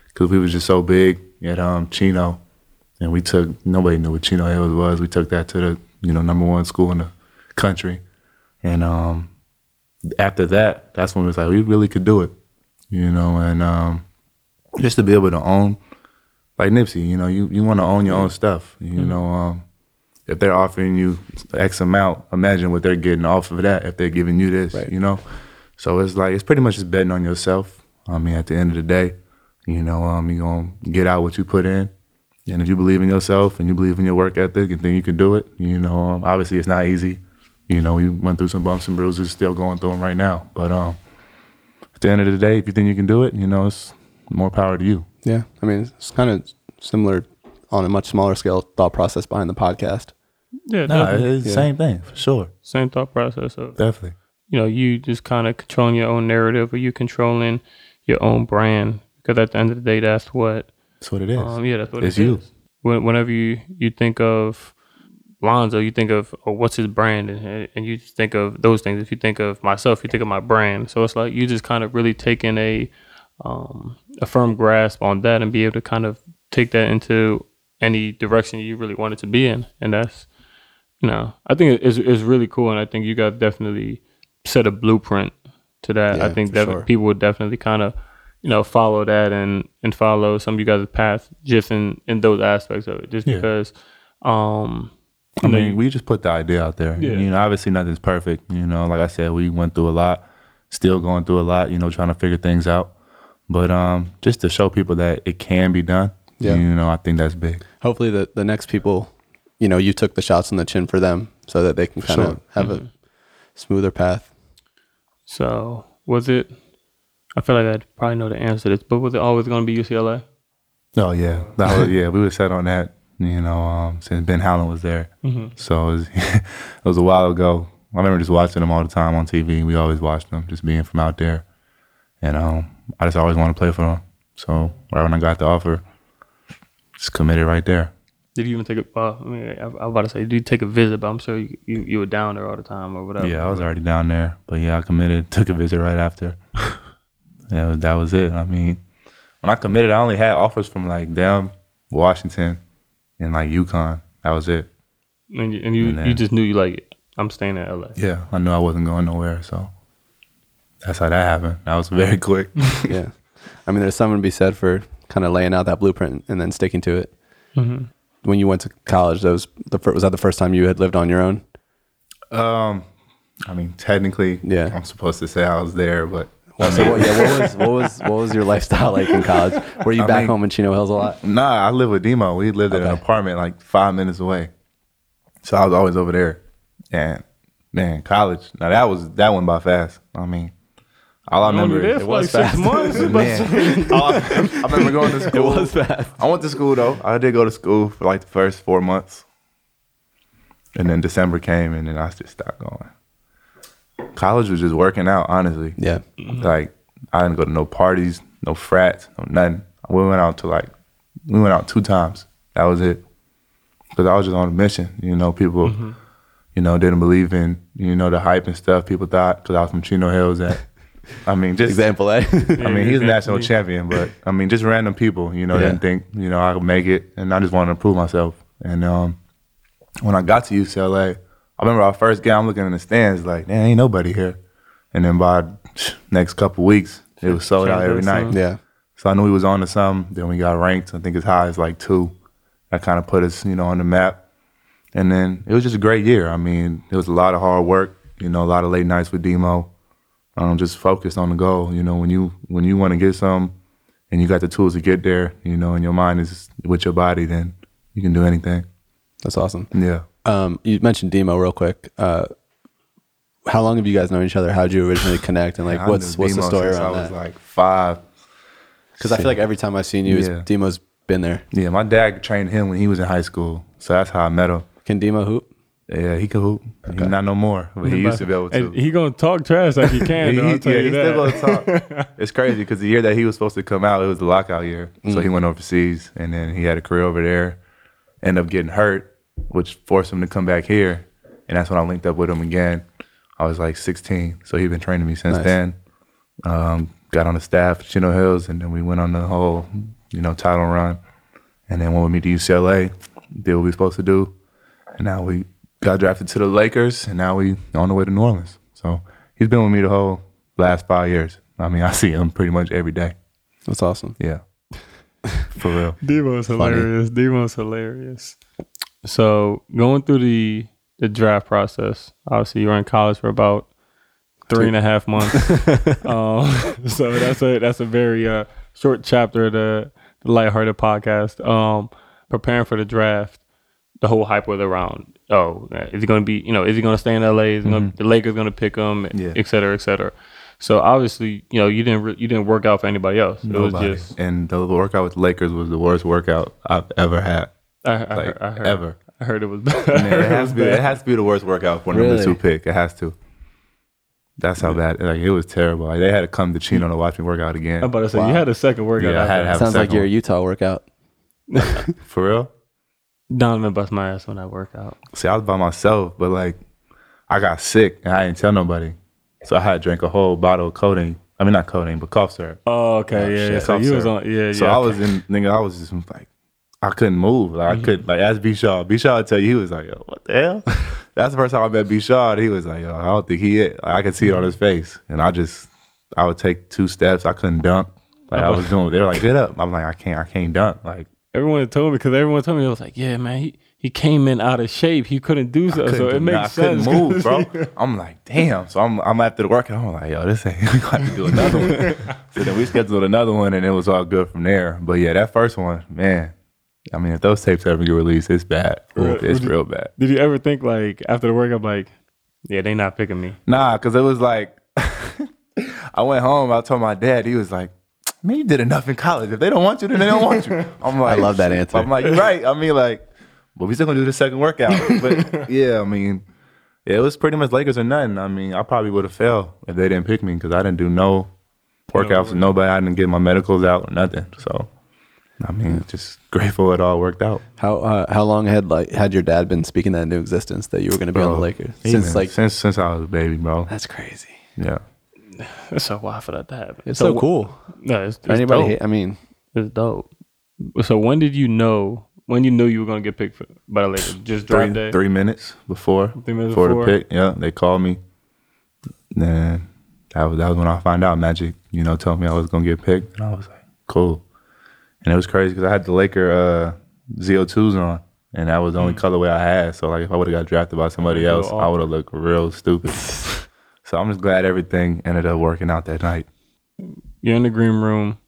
because we was just so big at um, Chino, and we took nobody knew what Chino Hills was. We took that to the you know number one school in the country, and um, after that, that's when it was like we really could do it, you know, and um, just to be able to own, like Nipsey, you know, you, you want to own your own stuff, you know. Um, if they're offering you X amount, imagine what they're getting off of that if they're giving you this, Right. you know. So it's like it's pretty much just betting on yourself. I mean, at the end of the day, you know, um, you gonna get out what you put in, and if you believe in yourself and you believe in your work ethic and think you can do it, you know, um, obviously it's not easy. You know, we went through some bumps and bruises, still going through them right now. But um, at the end of the day, if you think you can do it, you know, it's more power to you. Yeah. I mean, it's kind of similar on a much smaller scale thought process behind the podcast. yeah, No, definitely. it's the Yeah. same thing for sure. same thought process of Definitely. you know you just kind of controlling your own narrative or you controlling your own brand because at the end of the day, that's what That's what it is. Um, yeah, that's what It's it you. is. When, whenever you, you think of Lonzo, you think of oh, what's his brand, and, and you think of those things. If you think of myself, you think of my brand. So it's like you just kind of really taking a um, a firm grasp on that and be able to kind of take that into any direction you really want it to be in, and that's you know I think it's it's really cool, and I think you guys definitely set a blueprint to that. Yeah, I think that sure. people would definitely kind of you know follow that and and follow some of you guys' path just in in those aspects of it, just Yeah. because um I you mean, we just put the idea out there. Yeah. You know, obviously nothing's perfect. You know, like I said, we went through a lot, still going through a lot, you know, trying to figure things out. But um, just to show people that it can be done, Yeah. you know, I think that's big. Hopefully, the, the next people, you know, you took the shots on the chin for them so that they can kind of sure. have a smoother path. so was it? I feel like I'd probably know the answer to this, but was it always going to be UCLA? Oh yeah, that was, yeah, we were set on that. You know, um, since Ben Howland was there, so it was, it was a while ago. I remember just watching them all the time on TV. We always watched them, just being from out there, and um, I just always wanted to play for them. So right when I got the offer, just committed right there. Did you even take a? Uh, I mean, I, I was about to say, did you take a visit? But I'm sure you, you, you were down there all the time or whatever. Yeah, I was already down there, but yeah, I committed. Took a visit right after. yeah, that was it. I mean, when I committed, I only had offers from like damn Washington and like UConn. That was it. And you, and you, And then- you just knew you like it. I'm staying in LA. Yeah, I knew I wasn't going nowhere, so that's how that happened. That was very quick. yeah. I mean, there's something to be said for kind of laying out that blueprint and then sticking to it. Mm-hmm. When you went to college, that was the fir- was that the first time you had lived on your own? um, I mean, technically, Yeah. I'm supposed to say I was there, but So what, yeah, what was what was what was your lifestyle like in college? Were you I back mean- home in Chino Hills a lot? Nah, I live with Demo. We lived in an apartment like five minutes away. So I was always over there. And man, college. Now that was that went by fast. I mean, all I Only remember it was like six months. man. all I, I remember going to school. It was fast. I went to school though. I did go to school for like the first four months. And then December came and then I just stopped going. College was just working out, honestly. Yeah. Mm-hmm. Like I didn't go to no parties, no frats, no nothing. We went out to like we went out two times. That was it. Because I was just on a mission. You know, people, mm-hmm. you know, didn't believe in you know the hype and stuff. People thought because I was from Chino Hills that. I mean, just Example A. I mean, he's a national champion, but I mean, just random people, you know, Yeah. didn't think, you know, I could make it, and I just wanted to prove myself. And um, when I got to UCLA, I remember our first game, I'm looking in the stands, like, there ain't nobody here. And then by next couple weeks, it was sold out every night. yeah. So I knew he was on to something. Then we got ranked, I think as high as like two. That kind of put us, you know, on the map. And then it was just a great year. I mean, it was a lot of hard work, you know, a lot of late nights with Demo. Um, just focused on the goal. You know, when you when you want to get some and you got the tools to get there, you know, and your mind is with your body, then you can do anything. That's awesome. Yeah. Um, you mentioned Demo real quick. Uh, how long have you guys known each other? How did you originally connect? And like, I what's what's the story around I was that? like five. Because I feel like every time I've seen you, Yeah. Demo's been there. Yeah, my dad trained him when he was in high school, so that's how I met him. Can Demo hoop? Yeah, he could hoop. He's not no more, but he used to be able to. And he gonna talk trash like he can. He- though, he- yeah, he's that. still gonna talk. it's crazy because the year that he was supposed to come out, it was the lockout year. So Mm. he went overseas, and then he had a career over there. Ended up getting hurt, which forced him to come back here, and that's when I linked up with him again. I was like 16, so he's been training me since Nice. then. Um, got on the staff at Chino Hills, and then we went on the whole, you know, title run, and then went with me to UCLA, did what we were supposed to do, and now we got drafted to the Lakers, and now we on the way to New Orleans. So he's been with me the whole last five years. I mean, I see him pretty much every day. That's awesome. Yeah, for real. Demo's hilarious. Demo's hilarious. So going through the the draft process, obviously you were in college for about three and a half months. um, so that's a that's a very uh, short chapter of the, the lighthearted podcast. Um, preparing for the draft, the whole hype was around. Oh, uh, is he going to be? You know, is he going to stay in LA? Is he gonna, mm-hmm. the Lakers going to pick him? Yeah. Et cetera, et cetera. So obviously, you know, you didn't re- you didn't work out for anybody else. It Nobody. was just and the workout with the Lakers was the worst workout I've ever had. I, I, Like heard, I heard ever. I heard it was Man, it has to be. It has to be the worst workout for a number two pick. It has to. That's how bad. Like it was terrible. Like they had to come to Chino to watch me work out again. I'm about to say Wow. you had a second workout. Yeah, I had to have- Sounds like second your. Utah workout. For real. Donovan bust my ass when I work out. See, I was by myself, but like I got sick and I didn't tell nobody. So I had to drink a whole bottle of codeine. I mean not codeine, but cough syrup. Oh, okay, oh, yeah. shit. So you was on, yeah, So yeah. I was in nigga, I was just like I couldn't move. Like I mm-hmm. couldn't like ask B Shaw. B Shaw would tell you he was like, Yo, what the hell? That's the first time I met B Shaw. He was like, Yo, I don't think he it. Like, I could see it on his face. And I just I would take two steps. I couldn't dunk. Like I oh. was doing they were like, get up. I'm like, I can't I can't dunk. Like everyone told me because everyone told me it was like, yeah, man, he he came in out of shape. He couldn't do so. So it makes I sense. couldn't move, bro. I'm like, damn. So I'm I'm after the workout. I'm like, yo, this ain't. We got to do another one. so then we scheduled another one, and it was all good from there. But yeah, that first one, man. I mean, if those tapes ever get released, it's bad. It's real bad. Did you ever think like after the workout, like, yeah, they not picking me? Nah, because it was like, I went home. I told my dad. He was like, "Man, you did enough in college. If they don't want you, then they don't want you." I'm like, I love that answer. I'm like, you're right. I mean, like, but we still gonna do the second workout. But yeah, I mean, yeah, it was pretty much Lakers or nothing. I mean, I probably would have failed if they didn't pick me because I didn't do no workouts with nobody. I didn't get my medicals out or nothing. So, I mean, just grateful it all worked out. How uh, how long had like had your dad been speaking that into existence that you were going to be on the Lakers since like since since I was a baby, bro. that's crazy. Yeah. it's so wild for that to happen. It's so, cool. No, it's, it's anybody, dope. hate, I mean, It's dope. So when did you know? When you knew you were gonna get picked for, by the Lakers? Just draft Three, day. three minutes before Three minutes before before. the pick. Yeah, they called me. Then that was that was when I found out Magic, you know, told me I was gonna get picked, and I was like, cool. And it was crazy because I had the Laker uh, ZO2s on, and that was the only colorway I had. So like, if I would have got drafted by somebody Mm. Else, I would have looked real stupid. so I'm just glad everything ended up working out that night. You're in the green room,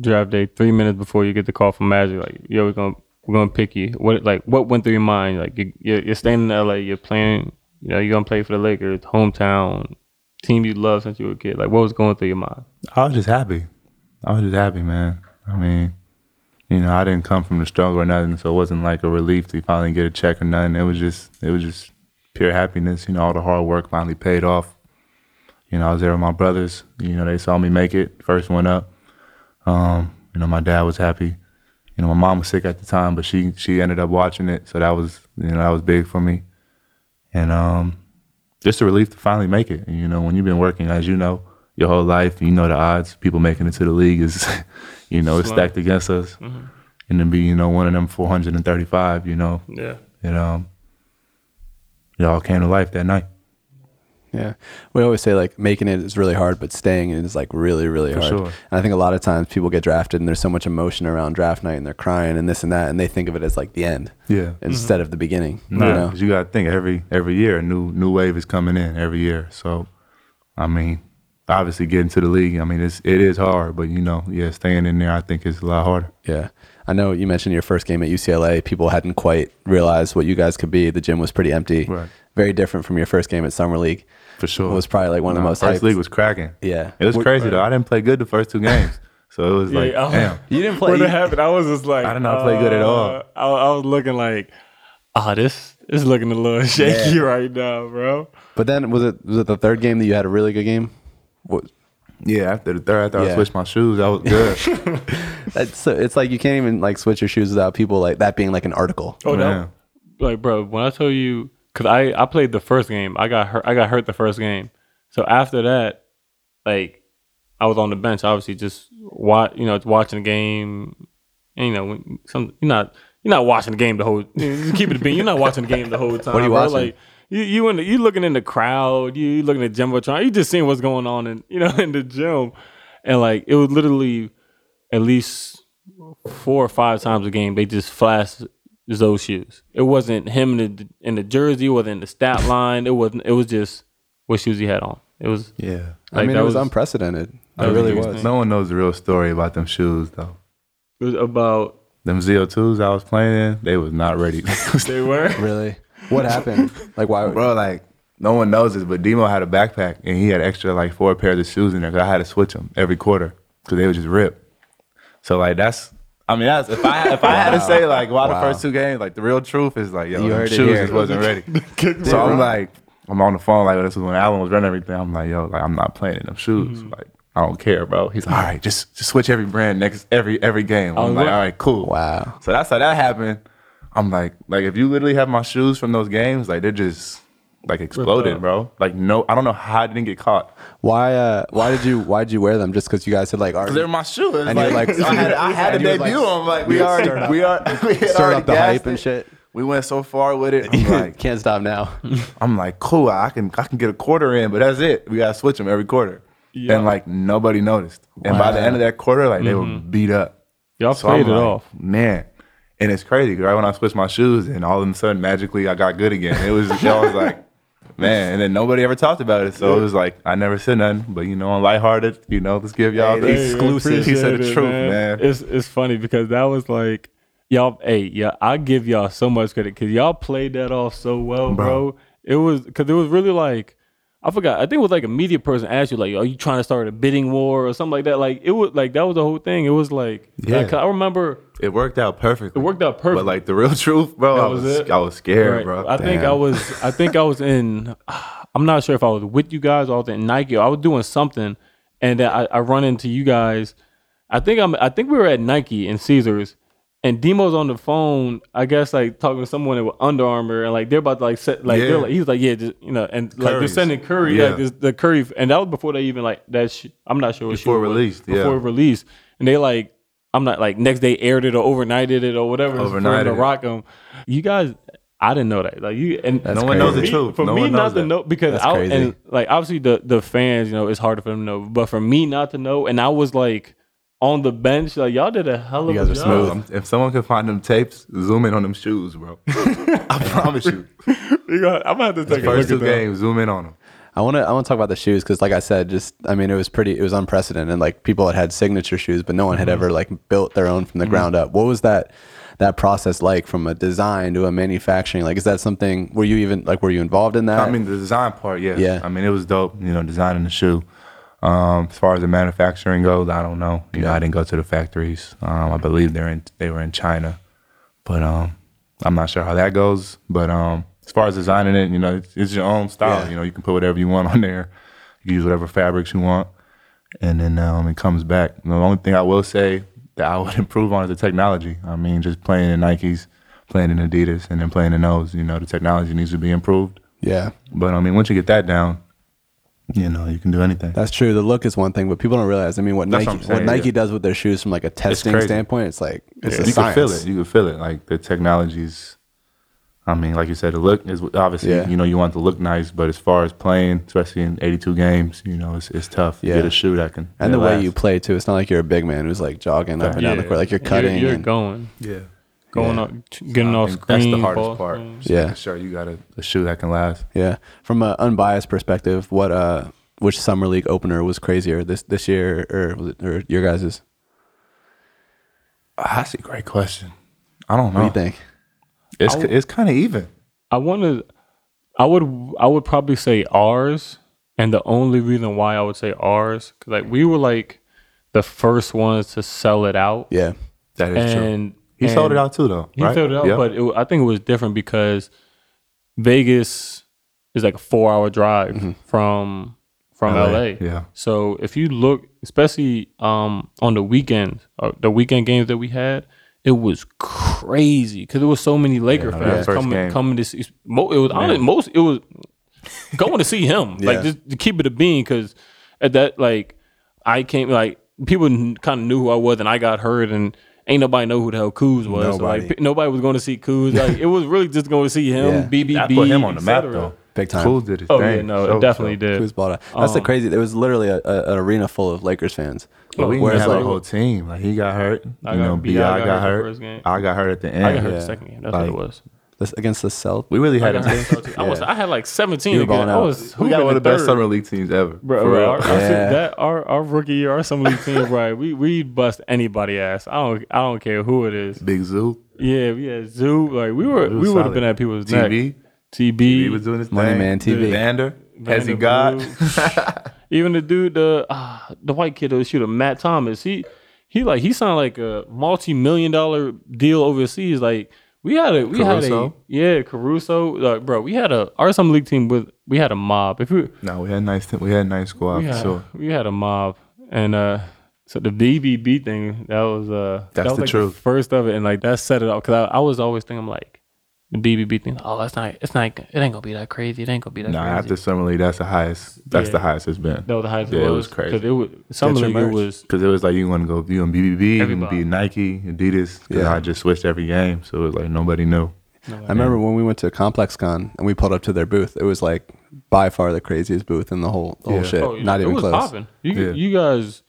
draft day. Three minutes before you get the call from Magic, like, yo, we're gonna we're gonna pick you. What like what went through your mind? Like you, you're, you're staying in LA, you're playing. You know, you're gonna play for the Lakers, hometown team you love since you were a kid. Like, what was going through your mind? I was just happy. I was just happy, man. I mean, you know, I didn't come from the struggle or nothing, so it wasn't like a relief to finally get a check or nothing. It was just, it was just pure happiness. You know, all the hard work finally paid off. You know, I was there with my brothers. You know, they saw me make it, first one up. Um, you know, my dad was happy. You know, my mom was sick at the time, but she she ended up watching it, so that was you know that was big for me. And um, just a relief to finally make it. And, you know, when you've been working, as you know, your whole life, you know the odds. People making it to the league is, you know, it's stacked against us. Mm-hmm. And then be, you know, one of them 435, you know, Yeah, it um, it all came to life that night. Yeah. We always say like making it is really hard, but staying in is like really, really For hard. sure. And I think a lot of times people get drafted and there's so much emotion around draft night and they're crying and this and that and they think of it as like the end Yeah. instead mm-hmm. of the beginning. Nah, You know? 'cause you got to think every every year a new new wave is coming in every year. So, I mean, obviously getting to the league, I mean, it's it is hard, but you know, yeah, staying in there, I think is a lot harder. Yeah. I know you mentioned your first game at UCLA. People hadn't quite realized what you guys could be. The gym was pretty empty. Right. Very different from your first game at Summer League. For sure. It was probably like one of the most first hyped- league was cracking. Yeah. It was Wh- crazy though. I didn't play good the first two games, so it was like, Yeah, I- damn. You didn't play. when it happened, I was just like, I did not play good at all. uh, I, I was looking like, ah, this this is looking a little shaky right now, bro. But then was it was it the third game that you had a really good game? What, Yeah, after the third, after Yeah. I switched my shoes, that was good. that's it's like you can't even like switch your shoes without people like that being like an article. Oh no, like bro, when I tell you, cause I I played the first game, I got hurt. I got hurt the first game. So after that, like I was on the bench, obviously just watch, you know, watching the game. And, you know, when some you're not you're not watching the game the whole. You know, keep it being. You're not watching the game the whole time. what are you bro. watching? Like you you in the, you looking in the crowd. You, you looking at jumbotron. You just seeing what's going on in you know in the gym, and like it was literally at least four or five times a game they just flashed those shoes. It wasn't him in the in the jersey, it wasn't the stat line. It wasn't. It was just what shoes he had on. It was yeah. I Like, mean, it was, was- unprecedented. It really was. No one knows the real story about them shoes though. it was about Them ZO2s I was playing in, they was not ready. they were. Really? What happened? Like why? Bro, like no one knows this, but Demo had a backpack and he had extra like four pairs of shoes in there. Cause I had to switch them every quarter because they would just rip. So like that's, I mean that's if I if I had to say like why Wow. the first two games, like the real truth is like yo, You heard shoes just wasn't ready. so I'm like, I'm on the phone like this was when Alan was running everything. I'm like yo, like I'm not playing in them shoes. Mm-hmm. Like I don't care, bro. He's like, all right, just just switch every brand next every every game. I'm was like, like- all right, cool. Wow. So that's how that happened. I'm like, like if you literally have my shoes from those games, like they're just like exploded, bro. Like no, I don't know how I didn't get caught. Why? Uh, why did you? Why did you wear them? Just because you guys had like already They're my shoes. It's And you're like, like- I had, I had to and you was debut like- them. Like we you already, up- we are, we had already up the gassed hype and shit. We went so far with it. I'm like, Can't stop now. I'm like, cool. I can, I can get a quarter in, but that's it. We gotta switch them every quarter. Yeah. And like nobody noticed. And by the end of that quarter, like they were beat up. Y'all So played I'm it like, off. man. And it's crazy. 'cause Right when I switched my shoes, and all of a sudden, magically, I got good again. It was, I was like, man. And then nobody ever talked about it, so it was like I never said nothing. But you know, on lighthearted, you know, let's give y'all Hey, the they- exclusive. He said the it, truth, man. It's it's funny because that was like y'all. Hey, yeah, I give y'all so much credit because y'all played that off so well, bro. Bro. It was because it was really like I forgot. I think it was like a media person asked you like, "Are you trying to start a bidding war or something like that?" Like it was like that was the whole thing. It was like, Yeah. like, I remember It worked out perfectly. it worked out perfect. But like the real truth, bro, That I was was. I was scared, Right. bro. I think I was. I think I was in. I'm not sure if I was with you guys or I was in Nike. Or I was doing something, and then I, I run into you guys. I think I'm. I think we were at Nike and Caesars, and Demo's on the phone. I guess like talking to someone with Under Armour, and like they're about to like set like Yeah. they're like he was like yeah, just you know, and like they're sending Curry Yeah. like this, the Curry, and that was before they even like that. Sh- I'm not sure what Before shoe it was, released, yeah. before it released, and they like. I'm not like next day aired it or overnighted it or whatever Overnighted to rock them. You guys, I didn't know that. Like you and That's no one knows the crazy. truth. for no me not knows to know because That's I crazy. and like obviously the the fans, you know, it's harder for them to know. But for me not to know, and I was like on the bench, like y'all did a hell of You a guys are job. smooth. If someone can find them tapes, zoom in on them shoes, bro. I promise you. You got- I'm gonna have to take a First look two games, zoom in on them. I want to I want to talk about the shoes because, like I said, just I mean, it was pretty, it was unprecedented. Like people had had signature shoes, but no one had mm-hmm. ever like built their own from the mm-hmm. ground up. What was that that process like from a design to a manufacturing? Like, is that something? Were you even like were you involved in that? I mean, the design part, yeah. Yeah. I mean, it was dope, you know, designing the shoe. Um, as far as the manufacturing goes, I don't know. You know, I didn't go to the factories. Um, I believe they're in they were in China, but um, I'm not sure how that goes. But um, as far as designing it, you know, it's, it's your own style. Yeah. You know, you can put whatever you want on there. You can use whatever fabrics you want, and then um, it comes back. The only thing I will say that I would improve on is the technology. I mean, just playing in Nikes, playing in Adidas, and then playing in those. You know, the technology needs to be improved. yeah, But I mean, once you get that down, you know, you can do anything. that's true. The look is one thing, but people don't realize. I mean, what That's Nike what what Nike yeah. does with their shoes from like a testing crazy. standpoint, it's like it's a you science. can feel it. You can feel it. Like the technologies. I mean, like you said, the look is obviously Yeah. you know you want it to look nice, but as far as playing, especially in 82 games, you know, it's it's tough. to Yeah. Get a shoe that can And that the way lasts. you play too, it's not like you're a big man who's like jogging up and down the court, like you're cutting. You're, and- going, yeah. Going Yeah. up, getting I off screen. That's the hardest ball part. screen. Just Yeah. sure you got a, a shoe that can last. Yeah, from an unbiased perspective, what uh, which summer league opener was crazier this this year or was it, or your guys's? Ah, That's a great question. I don't know. What do you think? It's it's kind of even. I wanted, I would, I would probably say ours, and the only reason why I would say ours, cause like we were like the first ones to sell it out, Yeah, That is true. and He sold it out too, though. He right? filled it out, Yep. but it, I think it was different because Vegas is like a four-hour drive from from LA. Yeah. So if you look, especially um, on the weekend, uh, the weekend games that we had, it was crazy because there was so many Laker that fans first coming game. coming to see. It was honestly, most it was going to see him, Yeah. like just to keep it a bean because at that like I came like people kind of knew who I was and I got hurt and. Ain't nobody know who the hell Kuz was. So Nobody. like, p- nobody was going to see Kuz. Like, it was really just going to see him. Yeah. BBB. That put him on the map though. Big time. Cool did his Oh thing. yeah, no, So- it definitely so. did. who's bought it? That's the Um, crazy. There was literally a, a, an arena full of Lakers fans. But we Whereas didn't have like- a whole team. Like he got hurt. I you got- know, B.I. Bi got got, hurt hurt. first game. I got hurt at the end. I got hurt Yeah. the second game. That's Like, what it was. This, against the Celtics. We really had got a hurt. I, was, I had like 17 You were I out. was we got one of the best summer league teams ever. Bro, for bro, real. our, our, Yeah. that, our, our rookie year, our summer league team, right? We we bust anybody ass. I don't I don't care who it is. Big Zoo, Yeah, we had Zoo. Like we were we would have been at people's neck. TV. TB. He was doing his Money thing. Man TV. Vander. Has he got? Even the dude, the uh, the white kid that was shooting, Matt Thomas. He he like he signed like a multi million dollar deal overseas. Like we had a we had a yeah Caruso. Like bro, we had a our summer league team with we had a mob. If we no, we had a nice. We had a nice squad we had, sure. we had a mob and uh so the BBB thing that was uh That's that was the like truth. first of it and like that set it up because I, I was always thinking like the BBB thing oh that's not it's not it ain't gonna be that crazy it ain't gonna be that Nah, crazy after summer league, that's the highest. That's Yeah. the highest it's been. that was the highest Yeah, it it was, was crazy. because it was some Get your league it was Because it was like you want to go, you on BBB, you want to be Nike, Adidas. Yeah. I just switched every game, so it was like nobody knew. I remember when we went to Complex Con and we pulled up to their booth. It was like by far the craziest booth in the whole the whole shit. Oh, Not it even was close. popping. You, Yeah. you guys,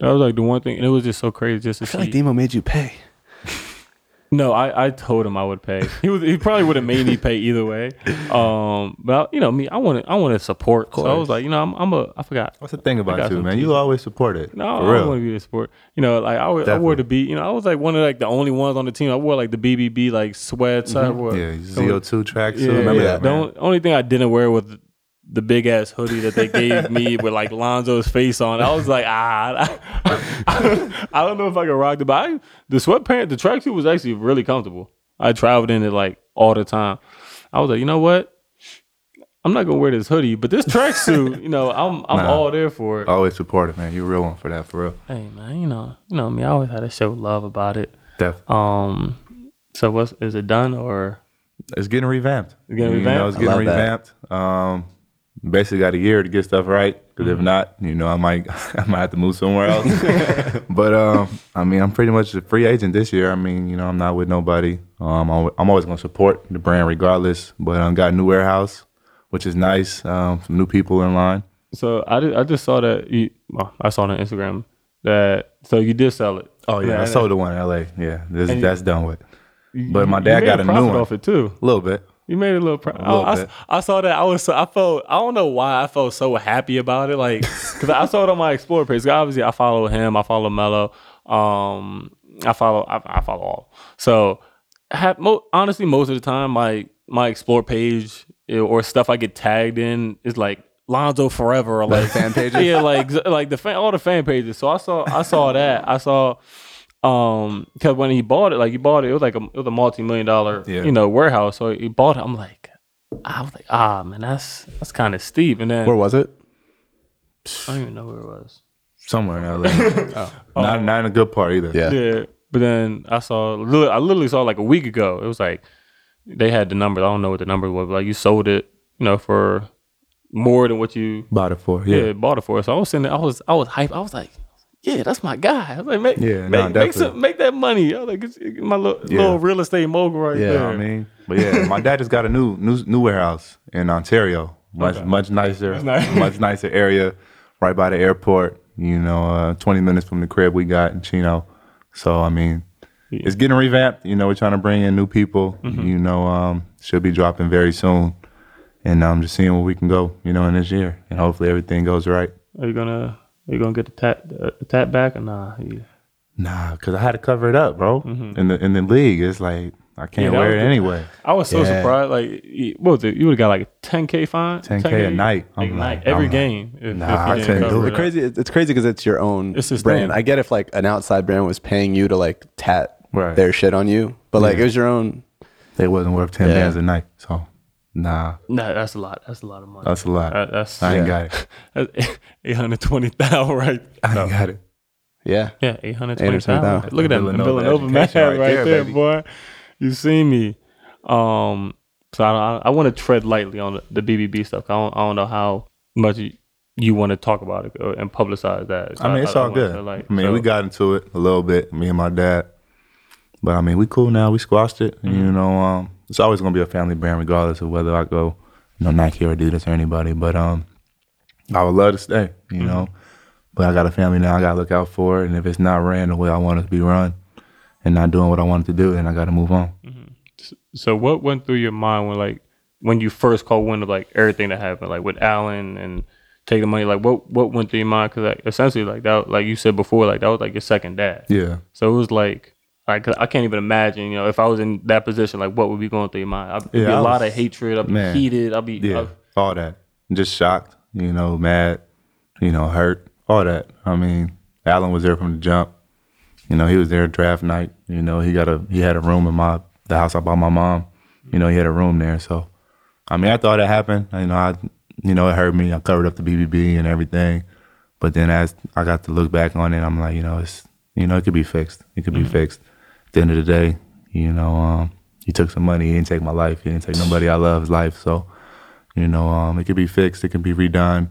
that was like the one thing, and it was just so crazy just to I feel see. like Demo made you pay. No, I, I told him I would pay. He was he probably would have made me pay either way. Um, but you know me, I wanted I wanted support. So I was like, you know, I'm I'm a I forgot. What's the thing about you, man? You always support it. No, I real. want to be the support. You know, like I, I wore the B. You know, I was like one of like the only ones on the team. I wore like the BBB like sweats. I wore yeah, ZO2 track Yeah. Remember yeah. that, The only thing I didn't wear was the big ass hoodie that they gave me with like Lonzo's face on. I was like, ah, I don't know if I can rock the. but I, the sweatpants, the tracksuit was actually really comfortable. I traveled in it like all the time. I was like, you know what? I'm not gonna wear this hoodie, but this tracksuit, you know, I'm I'm Nah. all there for it. Always support it, man. You a real one for that, for real. Hey man, you know, you know me. I always had to show love about it. Definitely. Um, so what's is it done or It's getting revamped. It's getting You know, it's revamped? I getting love that. revamped. Um, basically got a year to get stuff right. Because Mm-hmm. if not, you know, I might I might have to move somewhere else. but um, I mean, I'm pretty much a free agent this year. I mean, you know, I'm not with nobody. Um, I'm, always gonna support the brand regardless. But I um, got a new warehouse, which is nice. Um, some new people in line. so? I did, I just saw that you. Well, I saw on Instagram that so you did sell it. Oh yeah, I And- sold the one in L.A. Yeah, this, And you- that's done with. But my dad got a new profit one. off it too. A little bit. You made a little. Pro- little I, I-. I saw that. I was. So, I felt. I don't know why I felt so happy about it. Like, cause I saw it on my Explorer page. Obviously, I follow him. I follow Melo. Um, I follow. I, I follow all. So, have, mo- honestly, most of the time, my my Explore page or stuff I get tagged in is like Lonzo Forever or like fan pages? Yeah, like like the fan, all the fan pages. So I saw. I saw that. I saw. Um, because when he bought it, like he bought it, it was like a it was a multi million dollar, Yeah. you know, warehouse. So he bought it. I'm like, I was like, ah, man, that's that's kind of steep. And then Where was it? I don't even know where it was. Somewhere in L.A. Not not in a good part either. Yeah. Yeah, but then I saw, I literally saw like a week ago. It was like they had the numbers. I don't know what the number was. But like you sold it, you know, for more than what you Bought it for yeah, yeah. bought it for. So I was sitting there, I was I was hyped. I was like, yeah, that's my guy. I was like, make Yeah, make, no, make, some, make that money. I was like, it's, it's my little, Yeah. little real estate mogul right Yeah, there. what I mean? But yeah, my dad just got a new new new warehouse in Ontario. Much Okay. much nicer, nice. much nicer area, right by the airport. You know, uh, twenty minutes from the crib we got in Chino. So I mean, it's getting revamped. You know, we're trying to bring in new people. Mm-hmm. You know, um, should be dropping very soon, and I'm just seeing where we can go. You know, in this year, and hopefully everything goes right. Are you gonna you gonna get the tat the, the tat back or nah? You- Nah, cause I had to cover it up, bro. In the in the league, it's like I can't Mm-hmm. Yeah, wear it the- anyway. I was so Yeah. surprised. Like, what was it? You would have got like a 10k fine. 10K a night. Like, I'm night like- every I'm like, game. If, nah, if you I didn't couldn't do it The up. crazy, it's it's crazy because it's your own It's his brand. thing. I get if like an outside brand was paying you to like tat Right. their shit on you, but like Yeah. it was your own. It wasn't worth ten Yeah. bands a night. So nah, Nah, that's a lot. That's a lot of money. that's a lot. That- that's I ain't yeah. got it. eight hundred twenty thousand right. I No. ain't got it. Yeah, Yeah, eight hundred twenty thousand. Look at that Villanova Villanova man right, right there, there, boy. You see me. Um, so I I, I want to tread lightly on the, the BBB stuff. I don't I don't know how much you, you want to talk about it or, and publicize that. I mean, it's all want good. like, I mean, so- we got into it a little bit, me and my dad. But I mean, we cool now. We squashed it. Mm-hmm. You know, um, it's always gonna be a family brand, regardless of whether I go, you know, Nike or Adidas or anybody. But um, I would love to stay. You Mm-hmm. know, but I got a family now. I gotta look out for it. And if it's not ran the way I want it to be run, and not doing what I wanted to do, then I got to move on. So what went through your mind when like when you first caught wind of like everything that happened, like with Alan and taking the money? Like what what went through your mind? Because like essentially like that, like you said before, like that was like your second dad. Yeah. So it was like. Like I can't even imagine, you know, if I was in that position, like what would be going through your mind? I'd Yeah, be a I lot of hatred. I'd be man. heated. I'd be, Yeah, I'd- all that. Just shocked, you know, mad, you know, hurt, all that. I mean, Alan was there from the jump. You know, he was there draft night. You know, he got a he had a room in my the house I bought my mom. You know, he had a room there. So, I mean, I thought it happened. You know, I you know it hurt me. I covered up the BBB and everything. But then as I got to look back on it, I'm like, you know, it's you know, it could be fixed. It could be mm-hmm. fixed. At the end of the day, you know, um, he took some money. He didn't take my life. He didn't take nobody I love's life. So, you know, um, it could be fixed. It can be redone,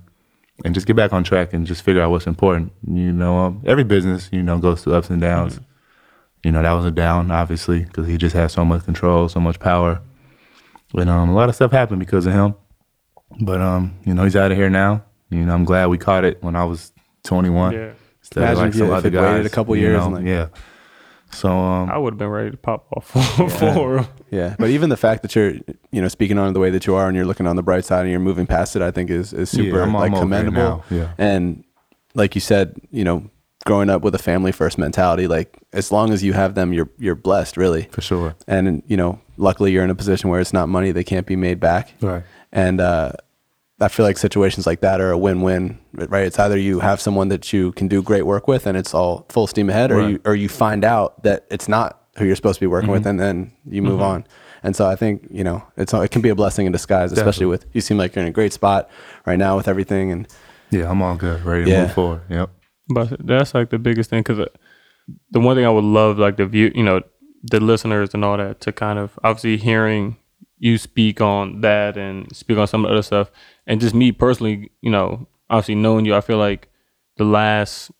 and just get back on track and just figure out what's important. You know, um, every business, you know, goes through ups and downs. You know, that was a down, obviously, because he just had so much control, so much power, and um, a lot of stuff happened because of him. But um, you know, he's out of here now. You know, I'm glad we caught it when I was 21. yeah, Instead Imagine of like if some if other it waited a couple you years know, and, like- yeah. So um, I would have been ready to pop off for, for him. yeah. But even the fact that you're, you know, speaking on it the way that you are, and you're looking on the bright side, and you're moving past it, I think is is super I'm- I'm like commendable. now, yeah. And like you said, you know, growing up with a family first mentality, like as long as you have them, you're you're blessed, really. for sure. And you know, luckily you're in a position where it's not money that can't be made back. Right. And uh, I feel like situations like that are a win-win, right? It's either you have someone that you can do great work with, and it's all full steam ahead, or you or you find out that it's not who you're supposed to be working with, mm-hmm. and then you move mm-hmm. on. And so I think you know it's it can be a blessing in disguise, especially with you seem like you're in a great spot right now with everything, and Yeah, I'm all good. Ready to Yeah. move forward. Yep. But that's like the biggest thing because uh, the one thing I would love, like the view, you know, the listeners and all that, to kind of obviously hearing you speak on that and speak on some of the other stuff, and just me personally, you know, obviously knowing you, I feel like the last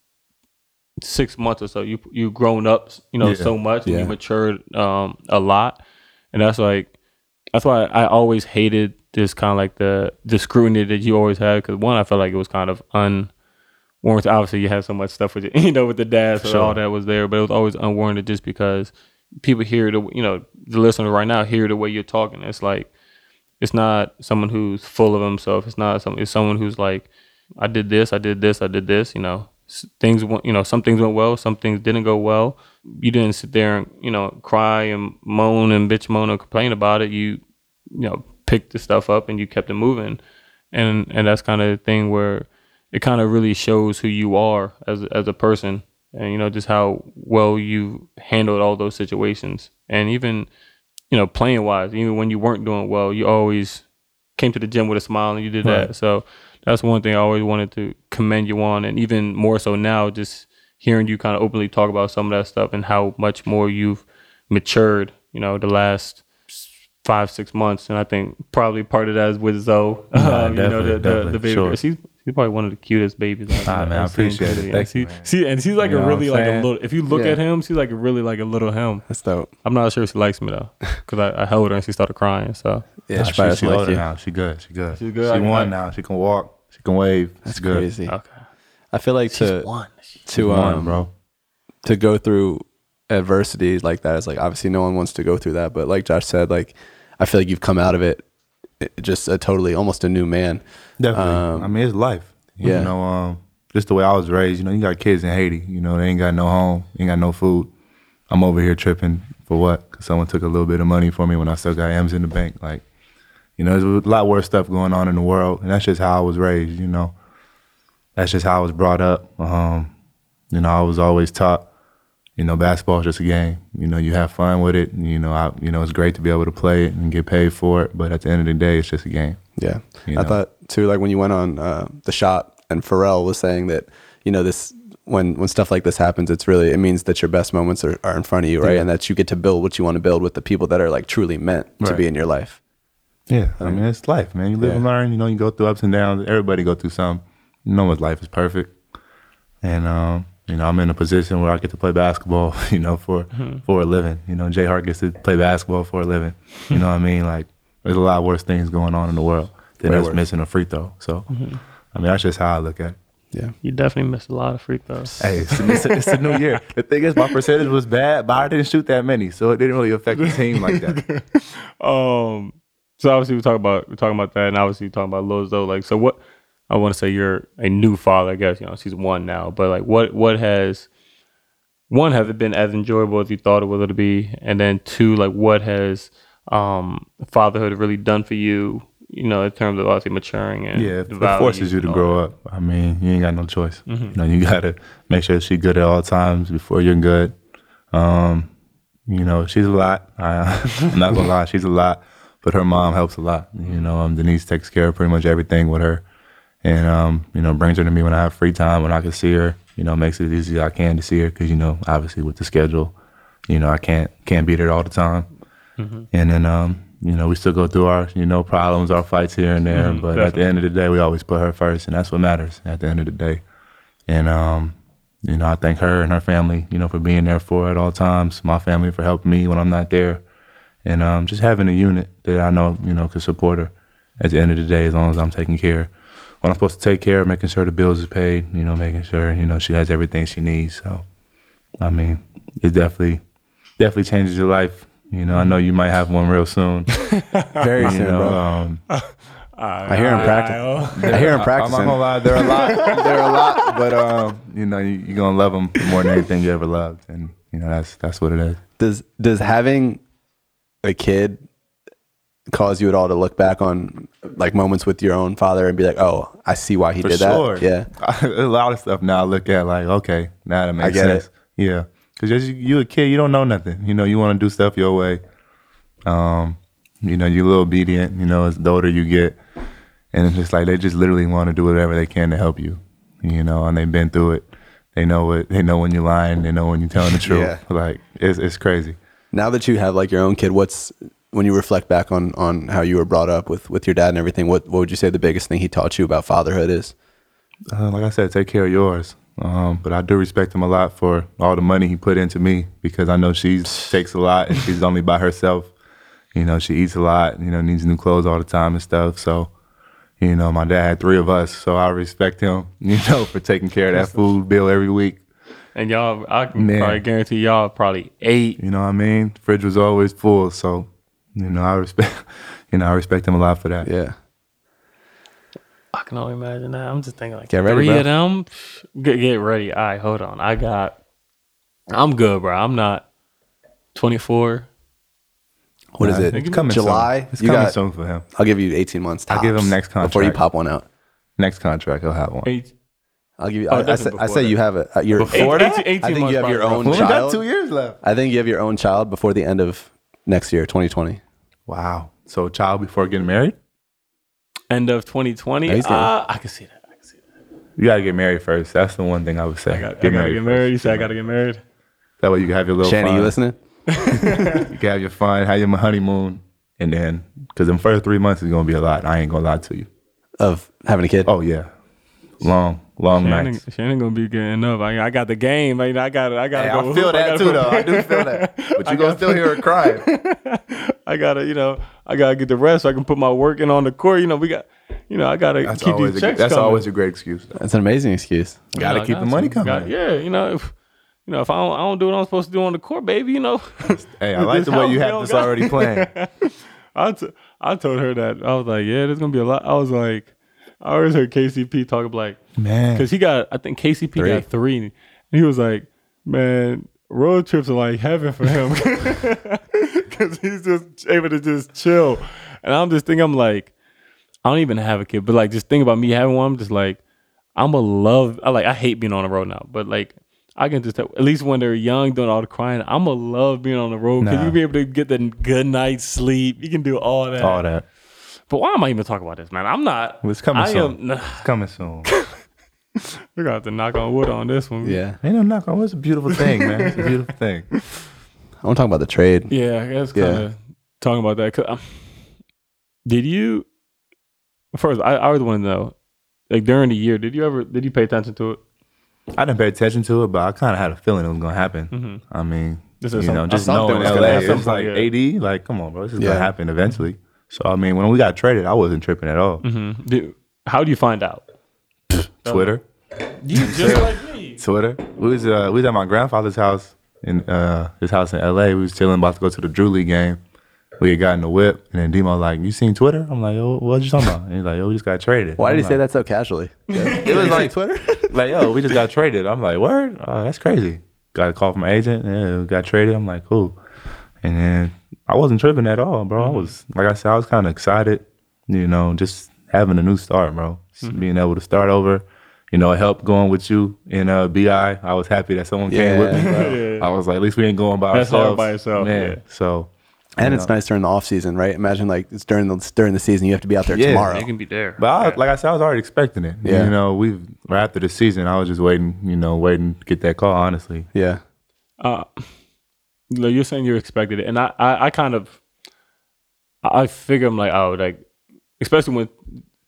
six months or so, you you grown up, you know, Yeah. so much, and Yeah. you matured um, a lot, and that's like that's why I always hated this kind of like the the scrutiny that you always had because one, I felt like it was kind of unwarranted. Obviously, you had so much stuff with you, you know, with the dad, so Sure. all that was there, but it was always unwarranted just because people hear the you know the listener right now hear the way you're talking. It's like it's not someone who's full of himself. It's not some. It's someone who's like, I did this, I did this, I did this. You know, things went. You know, some things went well, some things didn't go well. You didn't sit there and you know cry and moan and bitch moan and complain about it. You you know picked the stuff up and you kept it moving, and and that's kind of the thing where it kind of really shows who you are as as a person, and you know just how well you handled all those situations, and even you know, playing wise, even when you weren't doing well, you always came to the gym with a smile and you did that. So that's one thing I always wanted to commend you on. And even more so now, just hearing you kind of openly talk about some of that stuff and how much more you've matured, you know, the last five, six months. And I think probably part of that is with Zoe, Yeah, um, you know, the, the, the baby. sure. She's, she's probably one of the cutest babies I've, Ah, man, I I've seen, appreciate it. really. Thank and you, she, man. she, and she's like You a know what really like a little, if you look Yeah. at him, she's like a really like a little him. That's dope. I'm not sure she likes me though, because I, I held her and she started crying. So Yeah, Nah, she she, she doesn't like older you. now. She good. She good. She's good. She I- won I- now. She can walk. She can wave. That's She's good. crazy. okay, I feel like to one. to Won, um, bro. to go through adversity like that is like obviously no one wants to go through that, but like Josh said, like I feel like you've come out of it just a totally almost a new man. Definitely. Um, I mean, it's life. You yeah. know, um, just the way I was raised. You know, you got kids in Haiti. You know, they ain't got no home, ain't got no food. I'm over here tripping for what? Because someone took a little bit of money for me when I still got M's in the bank. Like, you know, there's a lot worse stuff going on in the world, and that's just how I was raised. You know, that's just how I was brought up. Um, you know, I was always taught. You know, basketball is just a game. You know, you have fun with it. And, you know, I, you know, it's great to be able to play it and get paid for it. But at the end of the day, it's just a game. Yeah. You I thought too, like when you went on uh, the shot and Pharrell was saying that, you know, this when when stuff like this happens, it's really it means that your best moments are, are in front of you, right? Yeah. And that you get to build what you want to build with the people that are like truly meant to be in your life. Yeah, I mean it's life, man. You live and learn. You know, you go through ups and downs. Everybody go through some. No one's life is perfect, and um, you know, I'm in a position where I get to play basketball. You know, for for a living. You know, Jay Hart gets to play basketball for a living. You know what I mean? Like, there's a lot worse things going on in the world than Way us worse. missing a free throw. So, I mean, that's just how I look at it. Yeah. You definitely missed a lot of free throws. Hey, it's, it's, a, it's a new year. The thing is, my percentage was bad, but I didn't shoot that many, so it didn't really affect the team like that. Um, so obviously we talk about we're talking about that, and obviously you're talking about Lil Zoe. Like, so what? I want to say you're a new father. I guess you know she's one now, but like, what what has one has it been as enjoyable as you thought it was to be, and then two, like, what has um fatherhood really done for you? You know, in terms of obviously maturing and Yeah, it forces you to grow up. I mean, you ain't got no choice. Mm-hmm. You know, you gotta make sure she's good at all times before you're good. Um, you know, she's a lot. I, I'm not gonna lie, she's a lot. But her mom helps a lot. You know, um, Denise takes care of pretty much everything with her, and um, you know, brings her to me when I have free time when I can see her. You know, makes it as easy as I can to see her because you know, obviously with the schedule, you know, I can't can't be there all the time. And then, um, you know, we still go through our, you know, problems, our fights here and there. but at the end of the day, we always put her first, and that's what matters at the end of the day. And, um, you know, I thank her and her family, you know, for being there for her at all times. My family for helping me when I'm not there, and um, just having a unit that I know, you know, could support her at the end of the day as long as I'm taking care. When I'm supposed to take care of, making sure the bills is paid, you know, making sure you know she has everything she needs. So, I mean, it definitely, definitely changes your life. You know, I know you might have one real soon. Very You soon, know, bro. um, I hear him practice. I hear him practicing. I'm practicing. not gonna lie, they're a lot. They're a lot, but um, you know, you, you're gonna love them more than anything you ever loved, and you know that's that's what it is. Does does having a kid cause you at all to look back on like moments with your own father and be like, oh, I see why he For did sure. that. Yeah. a lot of stuff now I look at like, okay, now that makes sense. Yeah, because you, you a kid, you don't know nothing. You know, you want to do stuff your way. Um, you know, you're a little obedient. You know, as the older you get, and it's just like they just literally want to do whatever they can to help you. You know, and they've been through it. They know what they know when you're lying. They know when you're telling the truth. Yeah. Like it's it's crazy. Now that you have like your own kid, what's when you reflect back on on how you were brought up with with your dad and everything? What what would you say the biggest thing he taught you about fatherhood is? Uh, like I said, take care of yours. Um, but I do respect him a lot for all the money he put into me because I know she takes a lot and she's only by herself. You know, she eats a lot. You know, needs new clothes all the time and stuff. So, you know, my dad had three of us, so I respect him. You know, for taking care of that food bill every week. And y'all, I can Man. probably guarantee y'all probably ate. You know what I mean? Fridge was always full, so you know I respect. You know, I respect him a lot for that. Yeah. I can only imagine that. I'm just thinking like Get ready, three bro. of them. Get, get ready. All right, hold on. I got. I'm good, bro. I'm not 24. What is Nah, it? It's coming July. Soon. It's You coming got- soon for him. I'll give you 18 months. I'll give him tops next before you contract. pop one out. Next contract, he'll have one. Eight, I'll give you. Oh, I, I, say, I before say you have it. Uh, your, Before eight- that? 18, 18 I think you have your own bro. We only got child. two years left. I think you have your own child before the end of next year, 2020. Wow. So child before getting married? End of 2020. Yeah, uh, I can see that. I can see that. You gotta get married first. That's the one thing I would say. I, got, I gotta get married. You said I gotta get married. That way you can have your little Shanny, fun. you listening? You can have your fun, have your honeymoon, and then because them first three months is gonna be a lot. I ain't gonna lie to you. Of having a kid? Oh yeah, long, long Shannon, nights. Shannon gonna be getting up. I, I got the game. I, I got. I got. Hey, go I feel hoop. that gotta too, though. I do feel that. But you gonna still hear her crying. I gotta, you know, I gotta get the rest so I can put my work in on the court. You know, we got, you know, I gotta That's keep always these a, checks that's coming. always a great excuse. Though. That's an amazing excuse. You Gotta know, I keep the money to. coming. Got- yeah, you know, if you know, if I don't, I don't do what I'm supposed to do on the court, baby, you know. Hey, I like the way you have this already planned. I, t- I told her that I was like, yeah, there's gonna be a lot. I was like, I always heard KCP talk like, Man, because he got, I think KCP Three. got three, and he was like, man, road trips are like heaven for him because he's just able to just chill. And I'm just thinking, I'm like, I don't even have a kid, but like, just think about me having one. I'm just like, I'm a love. I like, I hate being on the road now, but like. I can just tell, at least when they're young, doing all the crying. I'm a love being on the road because Nah. you be able to get the good night's sleep. You can do all that. all that. But why am I even talking about this, man? I'm not. It's coming I soon. am. It's coming soon. We're gonna have to knock on wood on this one. Yeah. Ain't no knock on. wood. It's a beautiful thing, man. It's a beautiful thing. I want to talk about the trade. Yeah, I guess kind of talking about that. 'cause, um, did you first? I, I always want to know, like during the year, did you ever did you pay attention to it? I didn't pay attention to it, but I kind of had a feeling it was gonna happen. Mhm. I mean, This you is some- know, just knowing LA, it's like Yeah. AD, like, come on, bro, this is Yeah. gonna happen eventually. So I mean, when we got traded, I wasn't tripping at all. Mm-hmm. Did, how do you find out? Twitter, You just like me. Twitter. We was uh, we was at my grandfather's house in uh, his house in LA. We was chilling, about to go to the Drew League game. We had gotten the whip, and then Demo like, "You seen Twitter?" I'm like, "Yo, what you talking about?" And he's like, "Yo, we just got traded." Why I'm did he say that so casually? It was like Twitter. like, yo, we just got traded. I'm like, word? Oh, that's crazy. Got a call from my agent. Yeah, we got traded. I'm like, cool. And then I wasn't tripping at all, bro. I was, like I said, I was kind of excited, you know, just having a new start, bro. Just being able to start over. You know, help going with you in uh, BI. I was happy that someone came with me. Yeah. Yeah. I was like, at least we ain't going by That's hard ourselves. by yourself, Man. yeah. So, And you it's know. nice during the off season, right? Imagine like it's during the during the season, you have to be out there Yeah. tomorrow. You can be there. But I, like I said, I was already expecting it. Yeah. You know, we've right after the season, I was just waiting, you know, waiting to get that call, honestly. Yeah. uh, you're saying you expected it, and I, I, I kind of, I figure I'm like, oh, like, especially when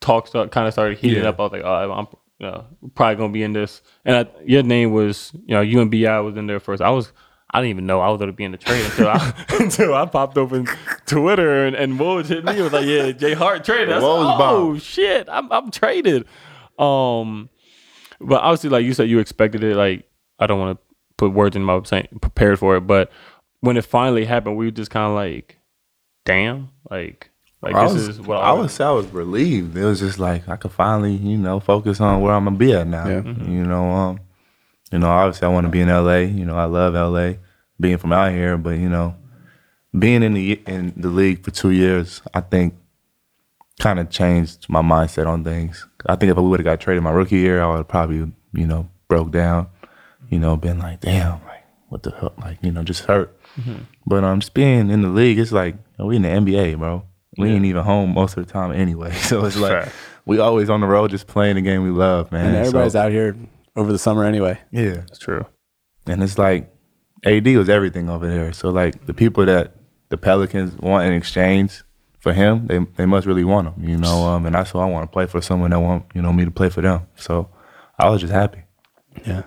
talks start, kind of started heating Yeah. up. I was like, oh, I'm, you know, probably gonna be in this. And I, your name was, you know, and was in there first. I was. I didn't even know I was going to be in the trade until I until I popped open Twitter and, and Woj hit me. It was like, yeah, Jay Hart traded. I was Woj like, oh bomb. shit, I'm I'm traded. Um, but obviously, like you said, you expected it. Like I don't want to put words in my mouth saying prepared for it, but when it finally happened, we were just kind of like, damn, like like I this was, is what I was, I was relieved. It was just like I could finally, you know, focus on where I'm gonna be at now. Yeah. You know, um, you know, obviously I want to be in LA. You know, I love LA, being from out here. But you know, being in the in the league for two years, I think, kind of changed my mindset on things. I think if we would have got traded my rookie year, I would have probably, you know, broke down. You know, been like, damn, like what the hell, like you know, just hurt. But um, just being in the league, it's like we in the NBA, bro. We ain't even home most of the time anyway. So it's like Fact. we always on the road, just playing the game we love, man. And everybody's So- out here over the summer anyway. Yeah. That's true. And it's like AD was everything over there. So like the people that the Pelicans want in exchange for him, they they must really want him, you know. Um, and that's why I want to play for someone that want you know me to play for them. So I was just happy. Yeah.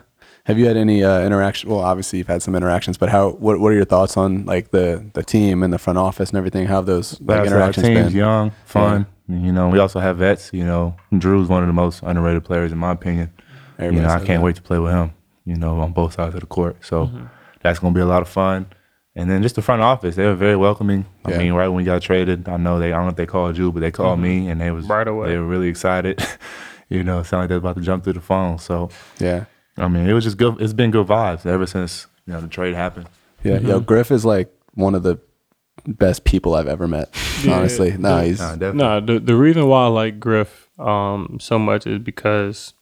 Have you had any uh, interaction? Well, obviously you've had some interactions, but how? What What are your thoughts on like the the team and the front office and everything? How have those like, Like I our interactions team's been? young, fun. You know, we also have vets. You know, Jrue's one of the most underrated players in my opinion. Everybody you know, I can't that. wait to play with him. You know, on both sides of the court. So that's gonna be a lot of fun. And then just the front office, they were very welcoming. I Yeah. mean, right when we got traded, I know they I don't know if they called you, but they called me and they was Right away. They were really excited. you know, it sounded like they was about to jump through the phone. So Yeah. I mean, it was just good. It's been good vibes ever since you know the trade happened. Yeah. Yo, Griff is like one of the best people I've ever met. Yeah. honestly, no, he's Nah, definitely. No, the the reason why I like Griff um so much is because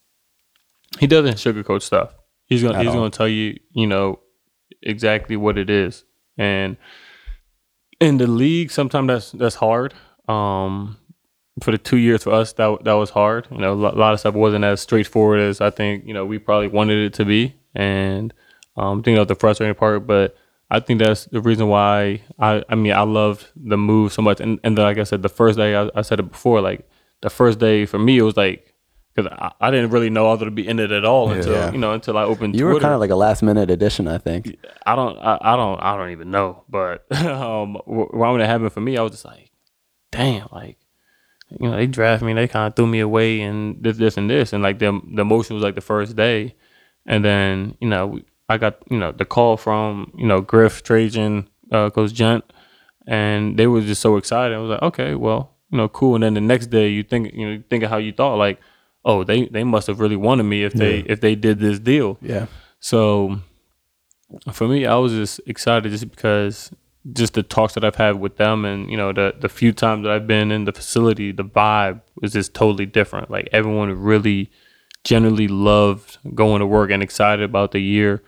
he doesn't sugarcoat stuff. He's gonna At he's all. gonna tell you, you know, exactly what it is. And in the league, sometimes that's that's hard. Um for the two years for us, that that was hard. You know, a lot, of stuff wasn't as straightforward as I think you know we probably wanted it to be, and um, I think that was the frustrating part. But I think that's the reason why I I mean I loved the move so much. And and then, like I said, the first day I, I said it before, like the first day for me it was like because I, I didn't really know I was gonna be in it at all until Yeah. you know until I opened. you were kind of like a last minute addition, I think. I don't, I, I don't, I don't even know. But um, wh- when it happened for me, I was just like, damn, like, you know, they draft me, they kind of threw me away, and this, this, and this, and like the the emotion was like the first day, and then you know, I got you know the call from you know Griff, Trajan, uh, Coach Gent, and they were just so excited. I was like, okay, well, you know, cool. And then the next day, you think, you know, you think of how you thought, like, oh, they they must have really wanted me if they if they did this deal. Yeah. So for me, I was just excited just because just the talks that I've had with them and you know the the few times that I've been in the facility, the vibe was just totally different. Like everyone really generally loved going to work and excited about the year,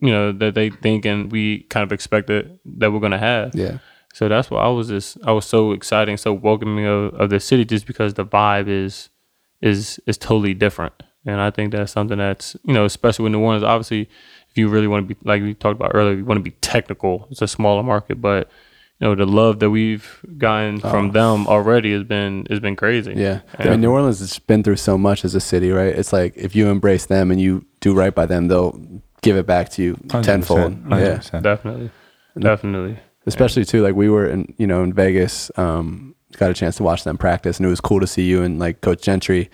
you know, that they think and we kind of expected that we're gonna have. Yeah. So that's why I was just I was so excited so welcoming of, of the city just because the vibe is is is totally different. And I think that's something that's you know, especially with New Orleans, obviously you really want to be like we talked about earlier, you want to be technical, it's a smaller market, but you know, the love that we've gotten from them already has been has been crazy. Oh. Yeah. I mean, New Orleans has been through so much as a city, right? It's like if you embrace them and you do right by them, they'll give it back to you 100%, tenfold. Yeah. 100%. Definitely. Definitely. Especially too, like we were in, you know, in Vegas, um, got a chance to watch them practice and it was cool to see you and like Coach Gentry,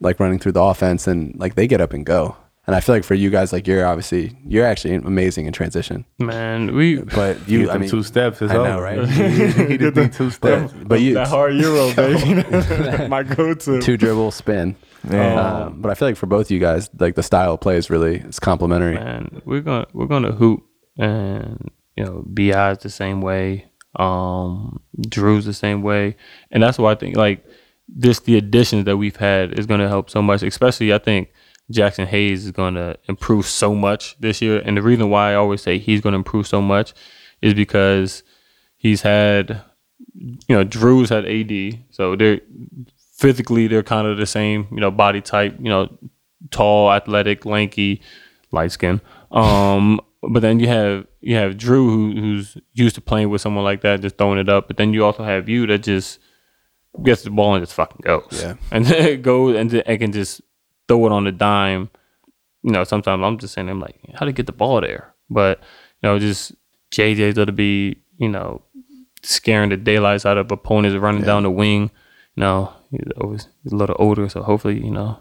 like running through the offense and like they get up and go. And I feel like for you guys, like you're obviously, you're actually amazing in transition, Man, we but You you, I them mean, two steps. It's I over. know, right? he did the two steps. but you, that hard euro, baby. My go-to. two dribble spin. Man. Um, but I feel like for both you guys, like the style of play is really, it's complementary. man, we're gonna we're gonna hoop, and you know, Bi's the same way, um, Jrue's the same way, and that's why I think like this the additions that we've had is gonna help so much. Especially, I think Jaxson Hayes is gonna improve so much this year, and the reason why I always say he's gonna improve so much is because he's had, you know, Jrue's had AD, so they're physically they're kind of the same, you know, body type, you know, tall, athletic, lanky, light skin. Um, but then you have you have Drew who, who's used to playing with someone like that, just throwing it up. But then you also have you that just gets the ball and just fucking goes. Yeah. and then it goes and, and can just throw it on the dime. You know, sometimes I'm just saying, I'm like, how to get the ball there? But you know, just JJ's got to be, you know, scaring the daylights out of opponents running down the wing. You know, he's always he's a little older, so hopefully, you know,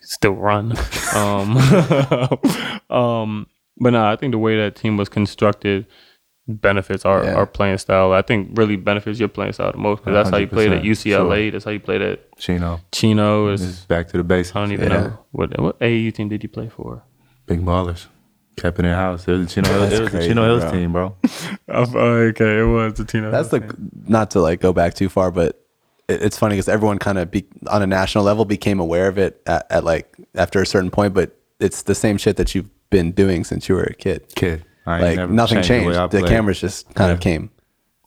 still run. um, um, but no, I think the way that team was constructed benefits our, Yeah. our playing style. I think really benefits your playing style the most because that's how you played at 100%, UCLA. That's how you played at Chino. Chino. Is back to the basics. I don't even Yeah. know what what AAU team did you play for? Big ballers. Kept it in house. It was the Chino, it was the crazy, Chino Hills bro. team, bro. Oh, okay, it was the Chino. That's the not to like go back too far, but it, it's funny because everyone kind of be on a national level became aware of it at, at like after a certain point, but it's the same shit that you've been doing since you were a kid. Kid. I Like never nothing changed the changed. I The, cameras just kind of came.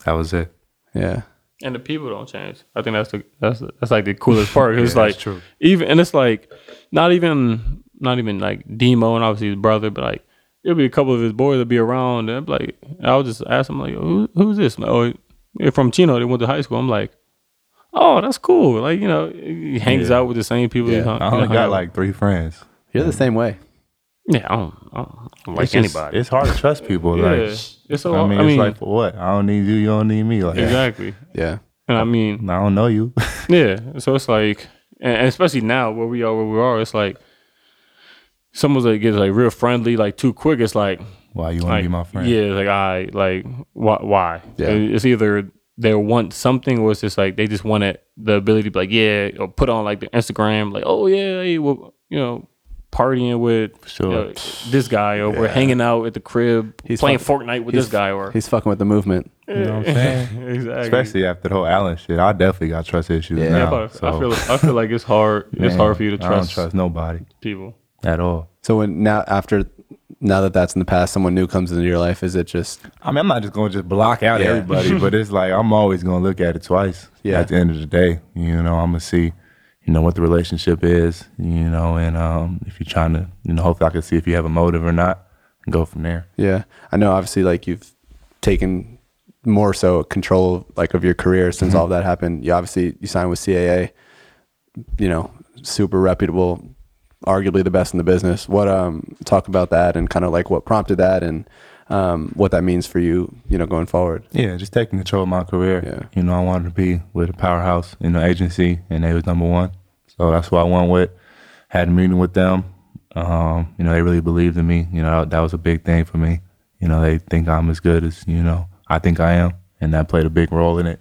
That was it. Yeah. and the people don't change. I think that's the that's that's like the coolest part. 'cause it's Yeah, like true. even and it's like not even not even like Demo and obviously his brother, but like it'll be a couple of his boys that be around, and I'm like I'll just ask him like, Who, "Who's this?" Oh, they're from Chino. They went to high school. I'm like, "Oh, that's cool." Like you know, he hangs Yeah. out with the same people. he Yeah. hung- I only got out like three friends. You're the same way. With. yeah, I don't, I don't, like It's just- anybody. It's hard to trust people. yeah, Like, it's so. I mean, I mean, it's like for what? I don't need you. You don't need me. Like, exactly. Yeah. And I mean, I don't know you. Yeah, so it's like, and and especially now where we are, where we are, it's like someone's like gets like real friendly, like too quick. It's like, Why you want to like be my friend? yeah, like I like why? why? Yeah. It's either they want something, or it's just like they just wanted the ability to be like, yeah, or put on like the Instagram, like, oh yeah, hey, well, you know, partying with Sure. you know, this guy, or we're hanging out at the crib He's playing fuck- Fortnite with this guy, or He's fucking with the movement. You know what I'm saying? exactly. Especially after the whole Alan shit, I definitely got trust issues Yeah. now. Yeah, but so, I feel I feel like it's hard. it's hard for you to I don't trust, trust nobody people. at all. So when now after now that that's in the past, someone new comes into your life. Is it just I mean, I'm not just gonna just block out Yeah. everybody, but it's like I'm always gonna look at it twice. Yeah. At the end of the day, you know, I'm gonna see, you know, what the relationship is, you know, and um, if you're trying to, you know, hopefully I can see if you have a motive or not, and go from there. Yeah, I know. Obviously, like you've taken more so control like of your career since all of that happened. You obviously you signed with CAA. You know, super reputable, arguably the best in the business. What um talk about that and kind of like what prompted that and um what that means for you. You know, going forward. Yeah, just taking control of my career. Yeah. You know, I wanted to be with a powerhouse, you know, agency, and they was number one. So that's what I went with. Had a meeting with them. Um, you know, they really believed in me. You know, that, that was a big thing for me. You know, they think I'm as good as, you know, I think I am. And that played a big role in it.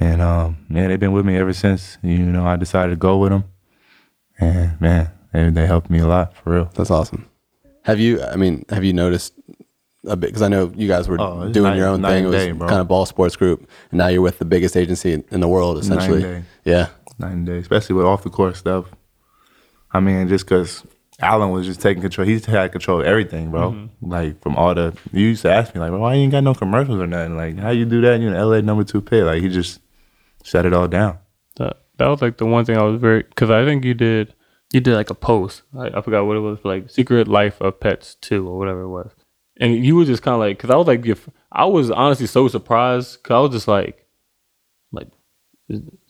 And um, yeah, they've been with me ever since, you know, I decided to go with them. And man, they, they helped me a lot, for real. That's awesome. Have you? I mean, have you noticed a bit? Because I know you guys were Oh, doing night- your own night thing. It was day, bro. kind of ball sports group, and now you're with the biggest agency in, in the world, essentially. day. Yeah. nine days, especially with off the court stuff. I mean, just because Alan was just taking control, he had control of everything, bro. Mm-hmm. Like from all the, you used to ask me like, why you ain't got no commercials or nothing? Like, how you do that? you're in LA number two pick? Like he just shut it all down. That that was like the one thing I was very because I think you did you did like a post. I, I forgot what it was like Secret Life of Pets Two or whatever it was, and you were just kind of like because I was like if, I was honestly so surprised because I was just like like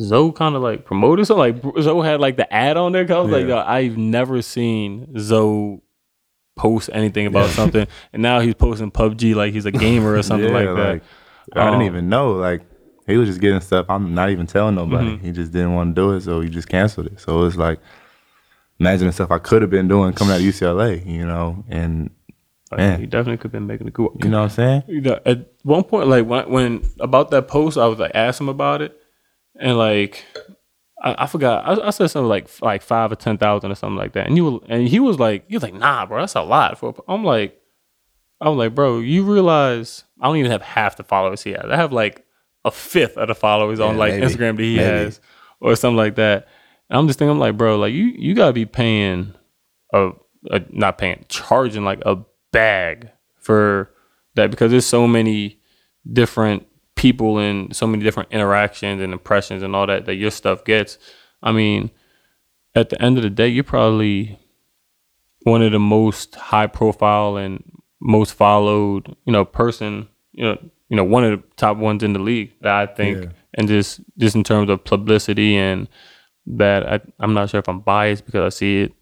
Zo kind of like promoted something like Zo had like the ad on there. 'Cause I was like yo, I've never seen Zo post anything about something, and now he's posting PUBG like he's a gamer or something Yeah, like that. I didn't Um, even know. Like he was just getting stuff. I'm not even telling nobody. Mm-hmm. He just didn't want to do it, so he just canceled it. So it's like imagine the stuff I could have been doing coming out of UCLA, you know, and Like, Man. he definitely could have been making a good. you know what I'm saying? You know, at one point, like when, when about that post, I was like, asked him about it, and like, I, I forgot, I, I said something like like five or ten thousand or something like that, and you were, and he was like, he was like, nah, bro, that's a lot for. a-" I'm like, I'm like, bro, you realize I don't even have half the followers he has. I have like a fifth of the followers on like maybe. Instagram that he Maybe. has, or something like that. And I'm just thinking, I'm like, bro, like you you gotta be paying a, a not paying, charging like a bag for that because there's so many different people and so many different interactions and impressions and all that that your stuff gets. I mean, at the end of the day, you're probably one of the most high profile and most followed, you know, person, you know, you know, one of the top ones in the league that I think, Yeah. and just just in terms of publicity and that I, I'm not sure if I'm biased because I see it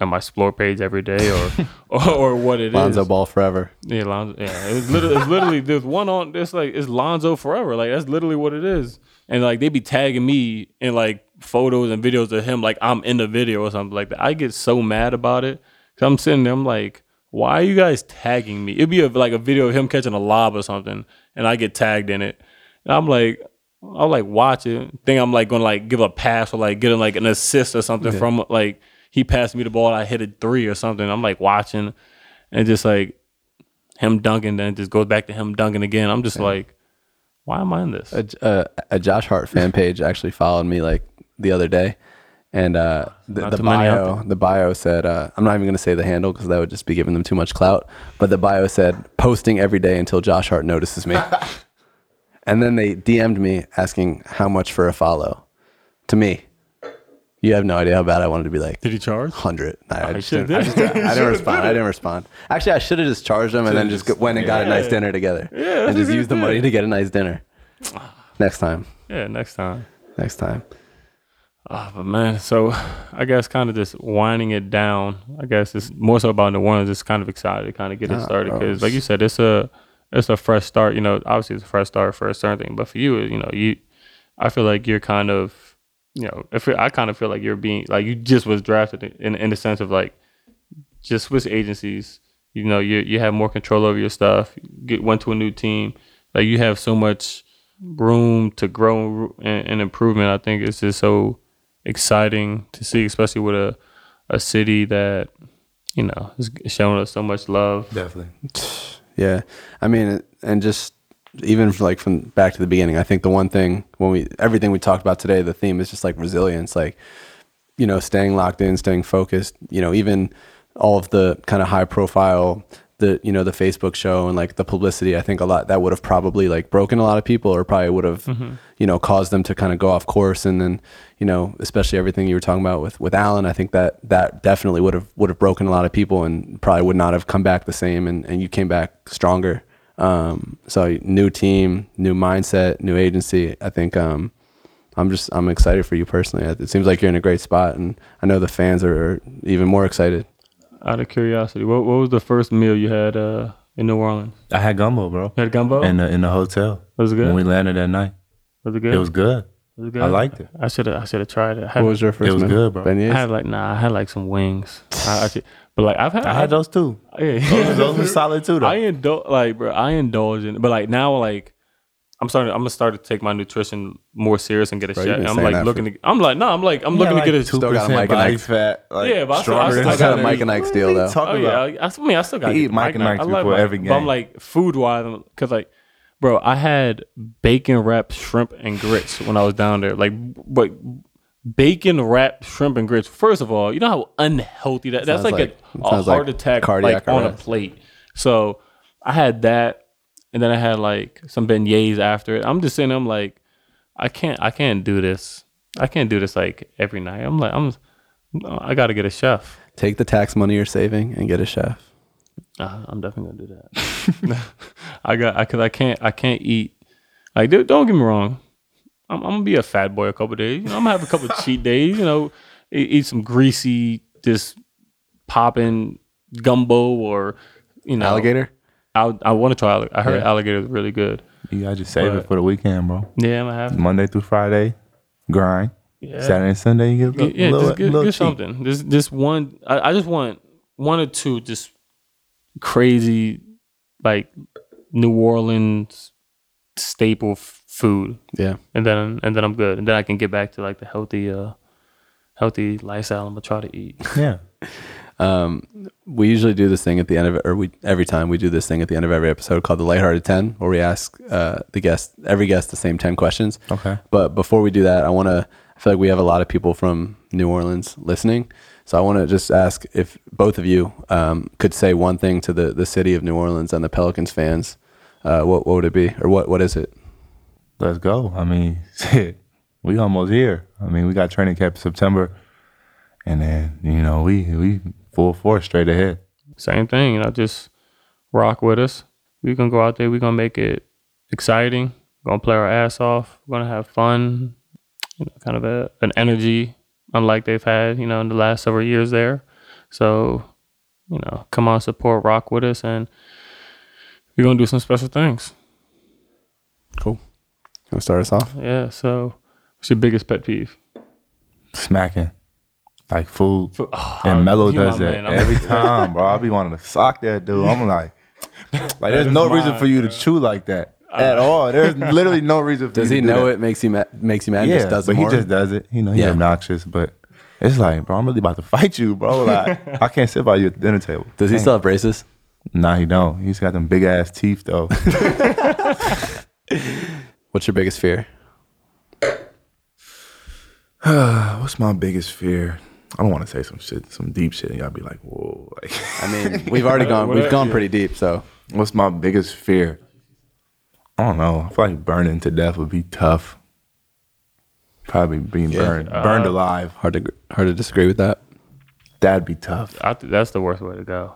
on my explore page every day or or, or what it is. Lonzo Ball forever. Yeah, Lonzo. Yeah, it's literally, it's literally there's one on. It's like it's Lonzo forever. Like that's literally what it is. And like they be tagging me in like photos and videos of him, like I'm in the video or something like that. I get so mad about it. Cause I'm sitting there, I'm like, why are you guys tagging me? It'd be a, like a video of him catching a lob or something, and I get tagged in it. And I'm like, I'll like watch it, think I'm like gonna like give a pass or like getting like an assist or something from like he passed me the ball, I hit a three or something. I'm like watching, and just like him dunking, then just goes back to him dunking again. I'm just like, why am I in this? a, a, a Josh Hart fan page actually followed me like the other day, and uh, the, the too many out bio the bio said uh, I'm not even gonna say the handle because that would just be giving them too much clout. But the bio said posting every day until Josh Hart notices me, and then they DM'd me asking how much for a follow to me. You have no idea how bad I wanted to be like Did he charge? hundred. I, he just should've didn't, I, just, I didn't respond. I didn't respond. Actually, I should have just charged them and then just Should've went and got a nice dinner together. Yeah, and just what use the money to get a nice dinner. Next time. Yeah, next time. Next time. Ah, but man, so I guess kind of just winding it down. I guess it's more so about New Orleans. Just kind of excited to kind of get it Ah, started because, like you said, it's a it's a fresh start. You know, obviously it's a fresh start for a certain thing, but for you, you know, you I feel like you're kind of you know, if I kind of feel like you're being like you just was drafted in in the sense of like just Swiss agencies. You know, you you have more control over your stuff. Get went to a new team. Like you have so much room to grow and, and improvement. I think it's just so exciting to see, especially with a a city that you know is showing us so much love. Definitely. Yeah, I mean, and just even from like from back to the beginning, I think the one thing when we everything we talked about today, the theme is just like resilience, like you know, staying locked in, staying focused. You know, even all of the kind of high profile, the you know, the Facebook show and like the publicity. I think a lot that would have probably like broken a lot of people, or probably would have mm-hmm. you know caused them to kind of go off course. And then you know, especially everything you were talking about with with Alan, I think that that definitely would have would have broken a lot of people and probably would not have come back the same. And and you came back stronger. Um, so new team, new mindset, new agency. I think um, I'm just I'm excited for you personally. It seems like you're in a great spot, and I know the fans are even more excited. Out of curiosity, what what was the first meal you had uh, in New Orleans? I had gumbo, bro, You had gumbo. in the in the hotel That was it good? when we landed that night. was it good? It was good. It was it good? I liked it. I should have I should have tried it. I had, What was your first? It was meal? good, bro. Beignets? I had like nah, I had like some wings. I, I should- but like I've had I had those too. Yeah, Those, those were solid too, though. I indulge like bro, I indulge in but like now like I'm starting I'm gonna start to take my nutrition more serious and get a Bro, you've chef. I'm like that looking to I'm like no, I'm like I'm looking to get a Still got Mike and body Ike. fat. Like, Yeah, but I still- I still got a Mike and Ike deal though. Talk Oh about. yeah, I, I mean I still got eat Mike and Ike's before every game. But I'm like food wise, because like, bro, I had bacon wrapped shrimp and grits when I was down there. Like, but bacon wrapped shrimp and grits. First of all, you know how unhealthy that. That's like, like- a, a heart like attack like on a plate. So I had that, and then I had like some beignets after it. I'm just saying, I'm like, I can't, I can't do this. I can't do this like every night. I'm like, I'm, I got to get a chef. Take the tax money you're saving and get a chef. Uh, I'm definitely gonna do that. I got, I cause I can't, I can't eat. Like, don't get me wrong. I'm, I'm gonna be a fat boy a couple days. You know, I'm gonna have a couple cheat days. You know, eat, eat some greasy, just popping gumbo or you know, Alligator. I, I want to try. I heard Yeah. alligator is really good. You gotta just save But- it for the weekend, bro. Yeah, I'm gonna have. Monday through Friday, grind. Yeah, Saturday and Sunday, you get a yeah, little, just get, little get something. Just, just one. I, I just want one or two just crazy, like New Orleans staple f- food. Yeah. and then and then I'm good, and then I can get back to like the healthy, uh, healthy lifestyle I'm gonna try to eat. Yeah. Um, we usually do this thing at the end of or we every time we do this thing at the end of every episode called the lighthearted 10 where we ask uh, the guest every guest the same 10 questions Okay. but before we do that i want to i feel like we have a lot of people from new orleans listening so i want to just ask if both of you um, could say one thing to the, the city of new orleans and the pelicans fans uh, what, what would it be or what, what is it Let's go. I mean, shit, we almost here. I mean, we got training camp in September, and then you know we we full force straight ahead. Same thing, you know, just rock with us. We gonna go out there. We gonna make it exciting. Gonna play our ass off. We're gonna have fun. You know, kind of a, an energy unlike they've had, you know, in the last several years there. So, you know, come on, support, rock with us, and we're gonna do some special things. cool you want to start us off Yeah. So, what's your biggest pet peeve? Smacking, like food. Oh, And Melo does that man. Every time, bro. I be wanting to sock that dude. I'm like, like there's is no reason for you to chew like that uh, at all. There's literally no reason for does you he to do know that. it makes you mad makes him mad and Yeah, just does but it more? he just does it. You know, he's Yeah. obnoxious, but it's like, bro, I'm really about to fight you, bro. Like, I can't sit by you at the dinner table. does he Dang. still have braces Nah, he don't. He's got them big ass teeth though. What's your biggest fear What's my biggest fear? I don't want to say some shit, some deep shit, and y'all be like, whoa. Like, i mean we've already gone we've gone pretty deep so what's my biggest fear? I don't know. I feel like burning to death would be tough. Probably being Yeah. burned, burned Uh, alive. Hard to hard to disagree with that. That'd be tough. I think that's the worst way to go.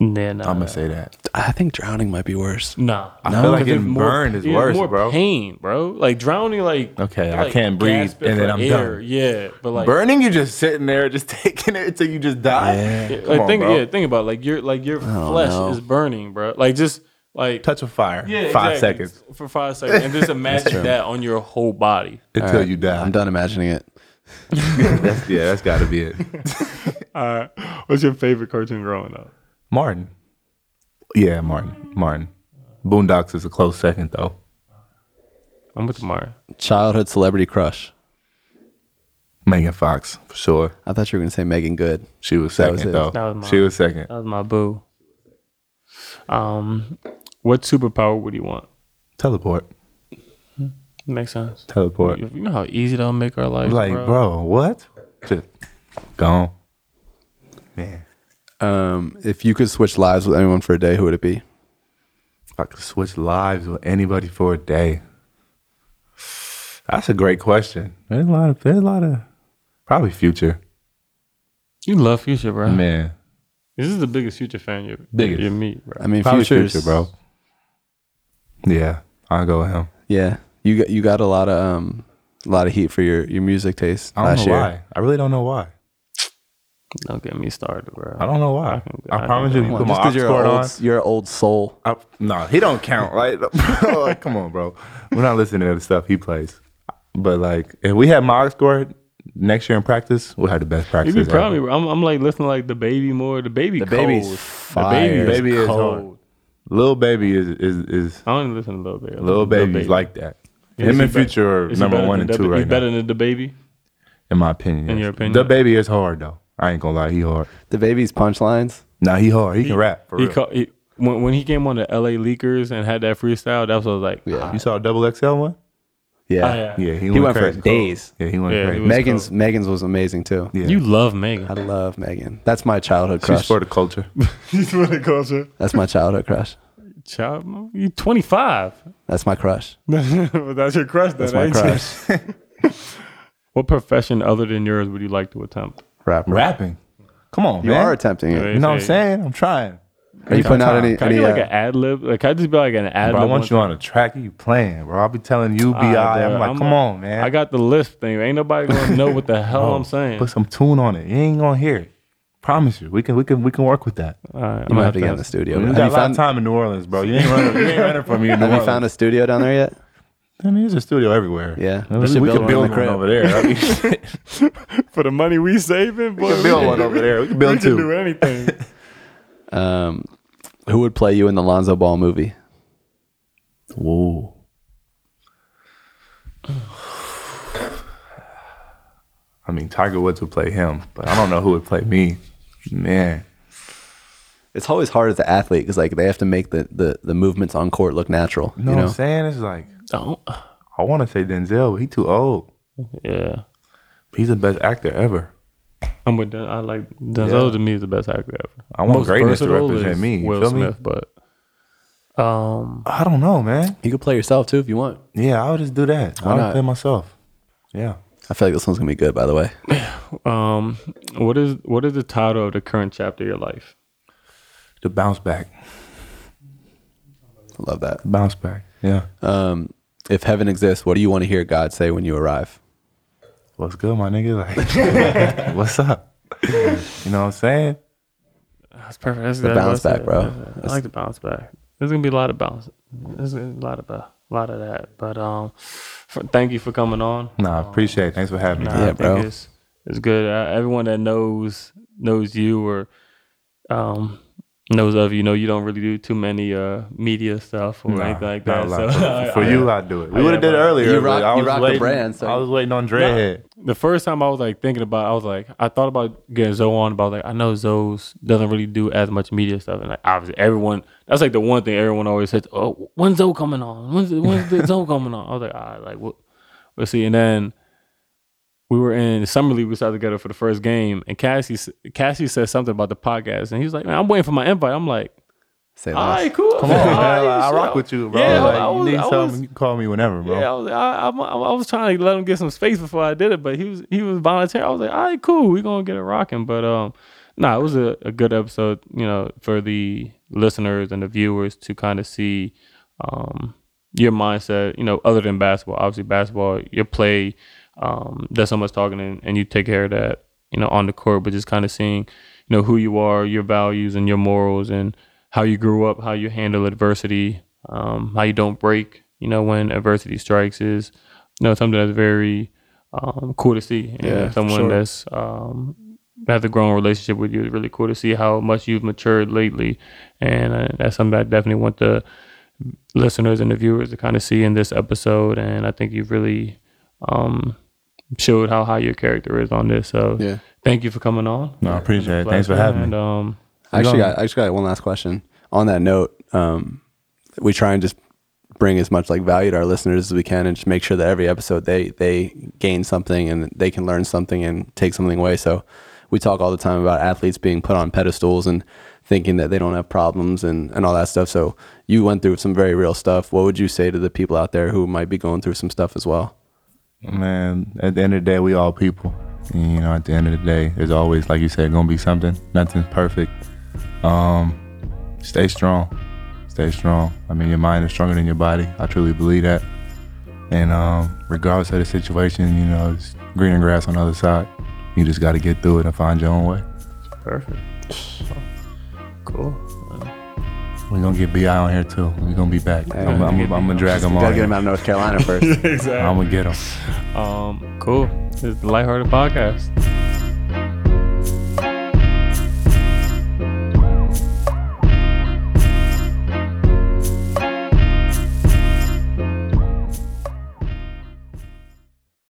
Then uh, I'm gonna say that. I think drowning might be worse. Nah, I feel like 'Cause it's getting burned is worse, more bro. pain, bro. Like drowning, like Okay, you're, I like, can't breathe, and then I'm air. done. Yeah, but like, Burning, you just sitting there, just taking it until you just die. yeah, Come like on, think, bro. yeah, think about it. like your like your flesh know. is burning, bro. Like just like Touch of fire. yeah, Five exactly. seconds for five seconds, and just imagine that on your whole body. until All right, you die. I'm done imagining it. That's, yeah, that's got to be it. All right, what's your favorite cartoon growing up? Martin. Yeah, Martin. Martin. Boondocks is a close second though. I'm with Martin. Childhood celebrity crush. Megan Fox for sure. I thought you were gonna say Meagan Good. She was That second was it. though. That was mine. she was second. That was my boo. Um, what superpower would you want? Teleport. Makes sense. Teleport. You know how easy that'll make our life, Like, bro. bro, what? Just gone. Man, Um, if you could switch lives with anyone for a day, who would it be? if I could switch lives with anybody for a day. That's a great question. There's a lot of there's a lot of probably future. You love Future, bro. Man. This is the biggest Future fan you Biggest. you meet, bro. I mean, Probably Future's, future, bro. Yeah, I'll go with him. Yeah, you got you got a lot of um, a lot of heat for your your music taste I don't last know year. why. I really don't know why. Don't get me started, bro. I don't know why. I can- I, I promise you, go you put my Just because you're cord an on. old, you're an old soul. I, no, he don't count, right? Like, come on, bro. We're not listening to the stuff he plays. But like, if we had my aux cord next year in practice, we'll have the best practice. You practice. be proud of me, bro. I'm, I'm like listening to like the baby more. The baby, The cold. baby's the fire. baby, Baby is is cold. Little baby is is is I don't even listen to Lil Baby. I little to Lil baby's like that. Is Him he and be- Future are number one than and the- two right He's better than the baby. in my opinion. In yes. your opinion? the baby is hard though. I ain't gonna lie, he hard. The baby's punchlines. Nah, he hard. He, can rap. For He, real. ca- he when when he came on the L.A. Leakers and had that freestyle. That was what I was like, Yeah. you saw a double XL one? Yeah, ah, yeah. Yeah, he, He went, went for crazy. days. Yeah, he went Yeah, he crazy. was Megan's cold. Megan's was amazing too. yeah. You love Megan. I love Megan. That's my childhood She's crush. for the culture. He's for the culture. That's my childhood crush. Child, you 25. That's my crush. That's your crush. That's then, my ain't crush. What profession other than yours would you like to attempt? Rapper. Rapping. Come on, You man. are attempting it. you know what I'm saying? I'm trying. Are you putting out any? Can I any be like uh, an ad lib? Like, can I just be like an ad lib? I want you on a track. You playing, bro. I'll be telling you, Bi. Ah, I'm bro, like, I'm come a- on, man. I got the list thing. Ain't nobody gonna know what the hell Bro, I'm saying. Put some tune on it. You ain't gonna hear it. Promise you. We can we can we can work with that. All right, I'm you gonna might have to get in the studio. We Have got you a lot of time in New Orleans, bro. You ain't running, you ain't running from me in New have you Orleans. found a studio down there yet? I mean, there's a studio everywhere. Yeah. we, We should we build can one build the one over there. I mean, For the money we saving, boy, we can build one over there. We can we build can two. do anything. Um, who would play you in the Lonzo Ball movie? Whoa. I mean, Tiger Woods would play him, but I don't know who would play me. Man, It's always hard as an athlete because like they have to make the, the the movements on court look natural. you know, You what know, I'm saying? It's like Don't. I want to say Denzel, but he too old. Yeah, He's the best actor ever. I'm with. Den- I like Denzel. Yeah. To me, is the best actor ever. I want Most greatness to versatile represent is me. You Will feel me? Smith, but um, I don't know, man. you could play yourself too if you want. Yeah, I would just do that. Why I would not? play myself. Yeah. I feel like this one's gonna be good. By the way, um, what is what is the title of the current chapter of your life? The bounce back. I love that. Bounce back. Yeah. Um, if heaven exists, what do you want to hear God say when you arrive? What's good, my nigga? Like, what's up? You know what I'm saying? That's perfect. That's The that's bounce what I back, said. bro. I like the bounce back. There's gonna be a lot of bounce. There's gonna be a lot of a lot of that. But um, for, thank you for coming on. Nah, appreciate it. Thanks for having me. Yeah, I think bro. It's, it's good. Uh, everyone that knows knows you or um knows of you know you don't really do too many uh media stuff or Nah, anything like that. a lot. So for, for I- you, I do it. We would have did it earlier. You but rock- I you was rock the waiting, brand, so- I was waiting on Dreadhead. the first time I was like thinking about, I was like, I thought about getting Zo on, but I was like, I know Zo's doesn't really do as much media stuff, and like obviously everyone, that's like the one thing everyone always says, oh, when's Zo coming on? When's when's the Zo coming on? I was like, all right, like we'll, we'll see. And then we were in summer league, we started together for the first game, and Cassie Cassie said something about the podcast, and he was like, man, I'm waiting for my invite. I'm like. Say All less. right, cool. Come on, man. All right, I shit. rock with you, bro. Yeah, like, I was- you need I something, was- you can call me whenever, bro. Yeah, I was, I, I, I was trying to let him get some space before I did it, but he was he was voluntary. I was like, all right, cool, we gonna get it rocking. But um, nah, it was a, a good episode, you know, for the listeners and the viewers to kind of see um your mindset, you know, other than basketball. Obviously, basketball, your play, um, there's so much talking and, and you take care of that, you know, on the court, but just kind of seeing, you know, who you are, your values and your morals and how you grew up, how you handle adversity, um, how you don't break, you know, when adversity strikes is, you know, something that's very um, cool to see. And Yeah, someone sure. that's um, has a growing relationship with you is really cool to see how much you've matured lately, and uh, that's something I definitely want the listeners and the viewers to kind of see in this episode. And I think you've really um, showed how high your character is on this. So Yeah. thank you for coming on. No, I appreciate it. Thanks for Pleasure. having me. And, um, I actually got I actually got one last question. On that note, um, we try and just bring as much like value to our listeners as we can, and just make sure that every episode they they gain something and they can learn something and take something away. So we talk all the time about athletes being put on pedestals and thinking that they don't have problems and and all that stuff. So you went through some very real stuff. What would you say to the people out there who might be going through some stuff as well? Man, at the end of the day, we all people. And, you know, at the end of the day, there's always, like you said, gonna be something. Nothing's perfect. Um, stay strong. Stay strong. I mean, your mind is stronger than your body. I truly believe that. And um, regardless of the situation, you know, it's greener grass on the other side. You just got to get through it and find your own way. perfect. Cool. We're gonna get Bi on here too. We're gonna be back. Yeah. I'm, I'm, I'm gonna drag him We on. gotta get him out of North Carolina first. exactly. I'm gonna get him. Um, cool. It's the Lighthearted Podcast.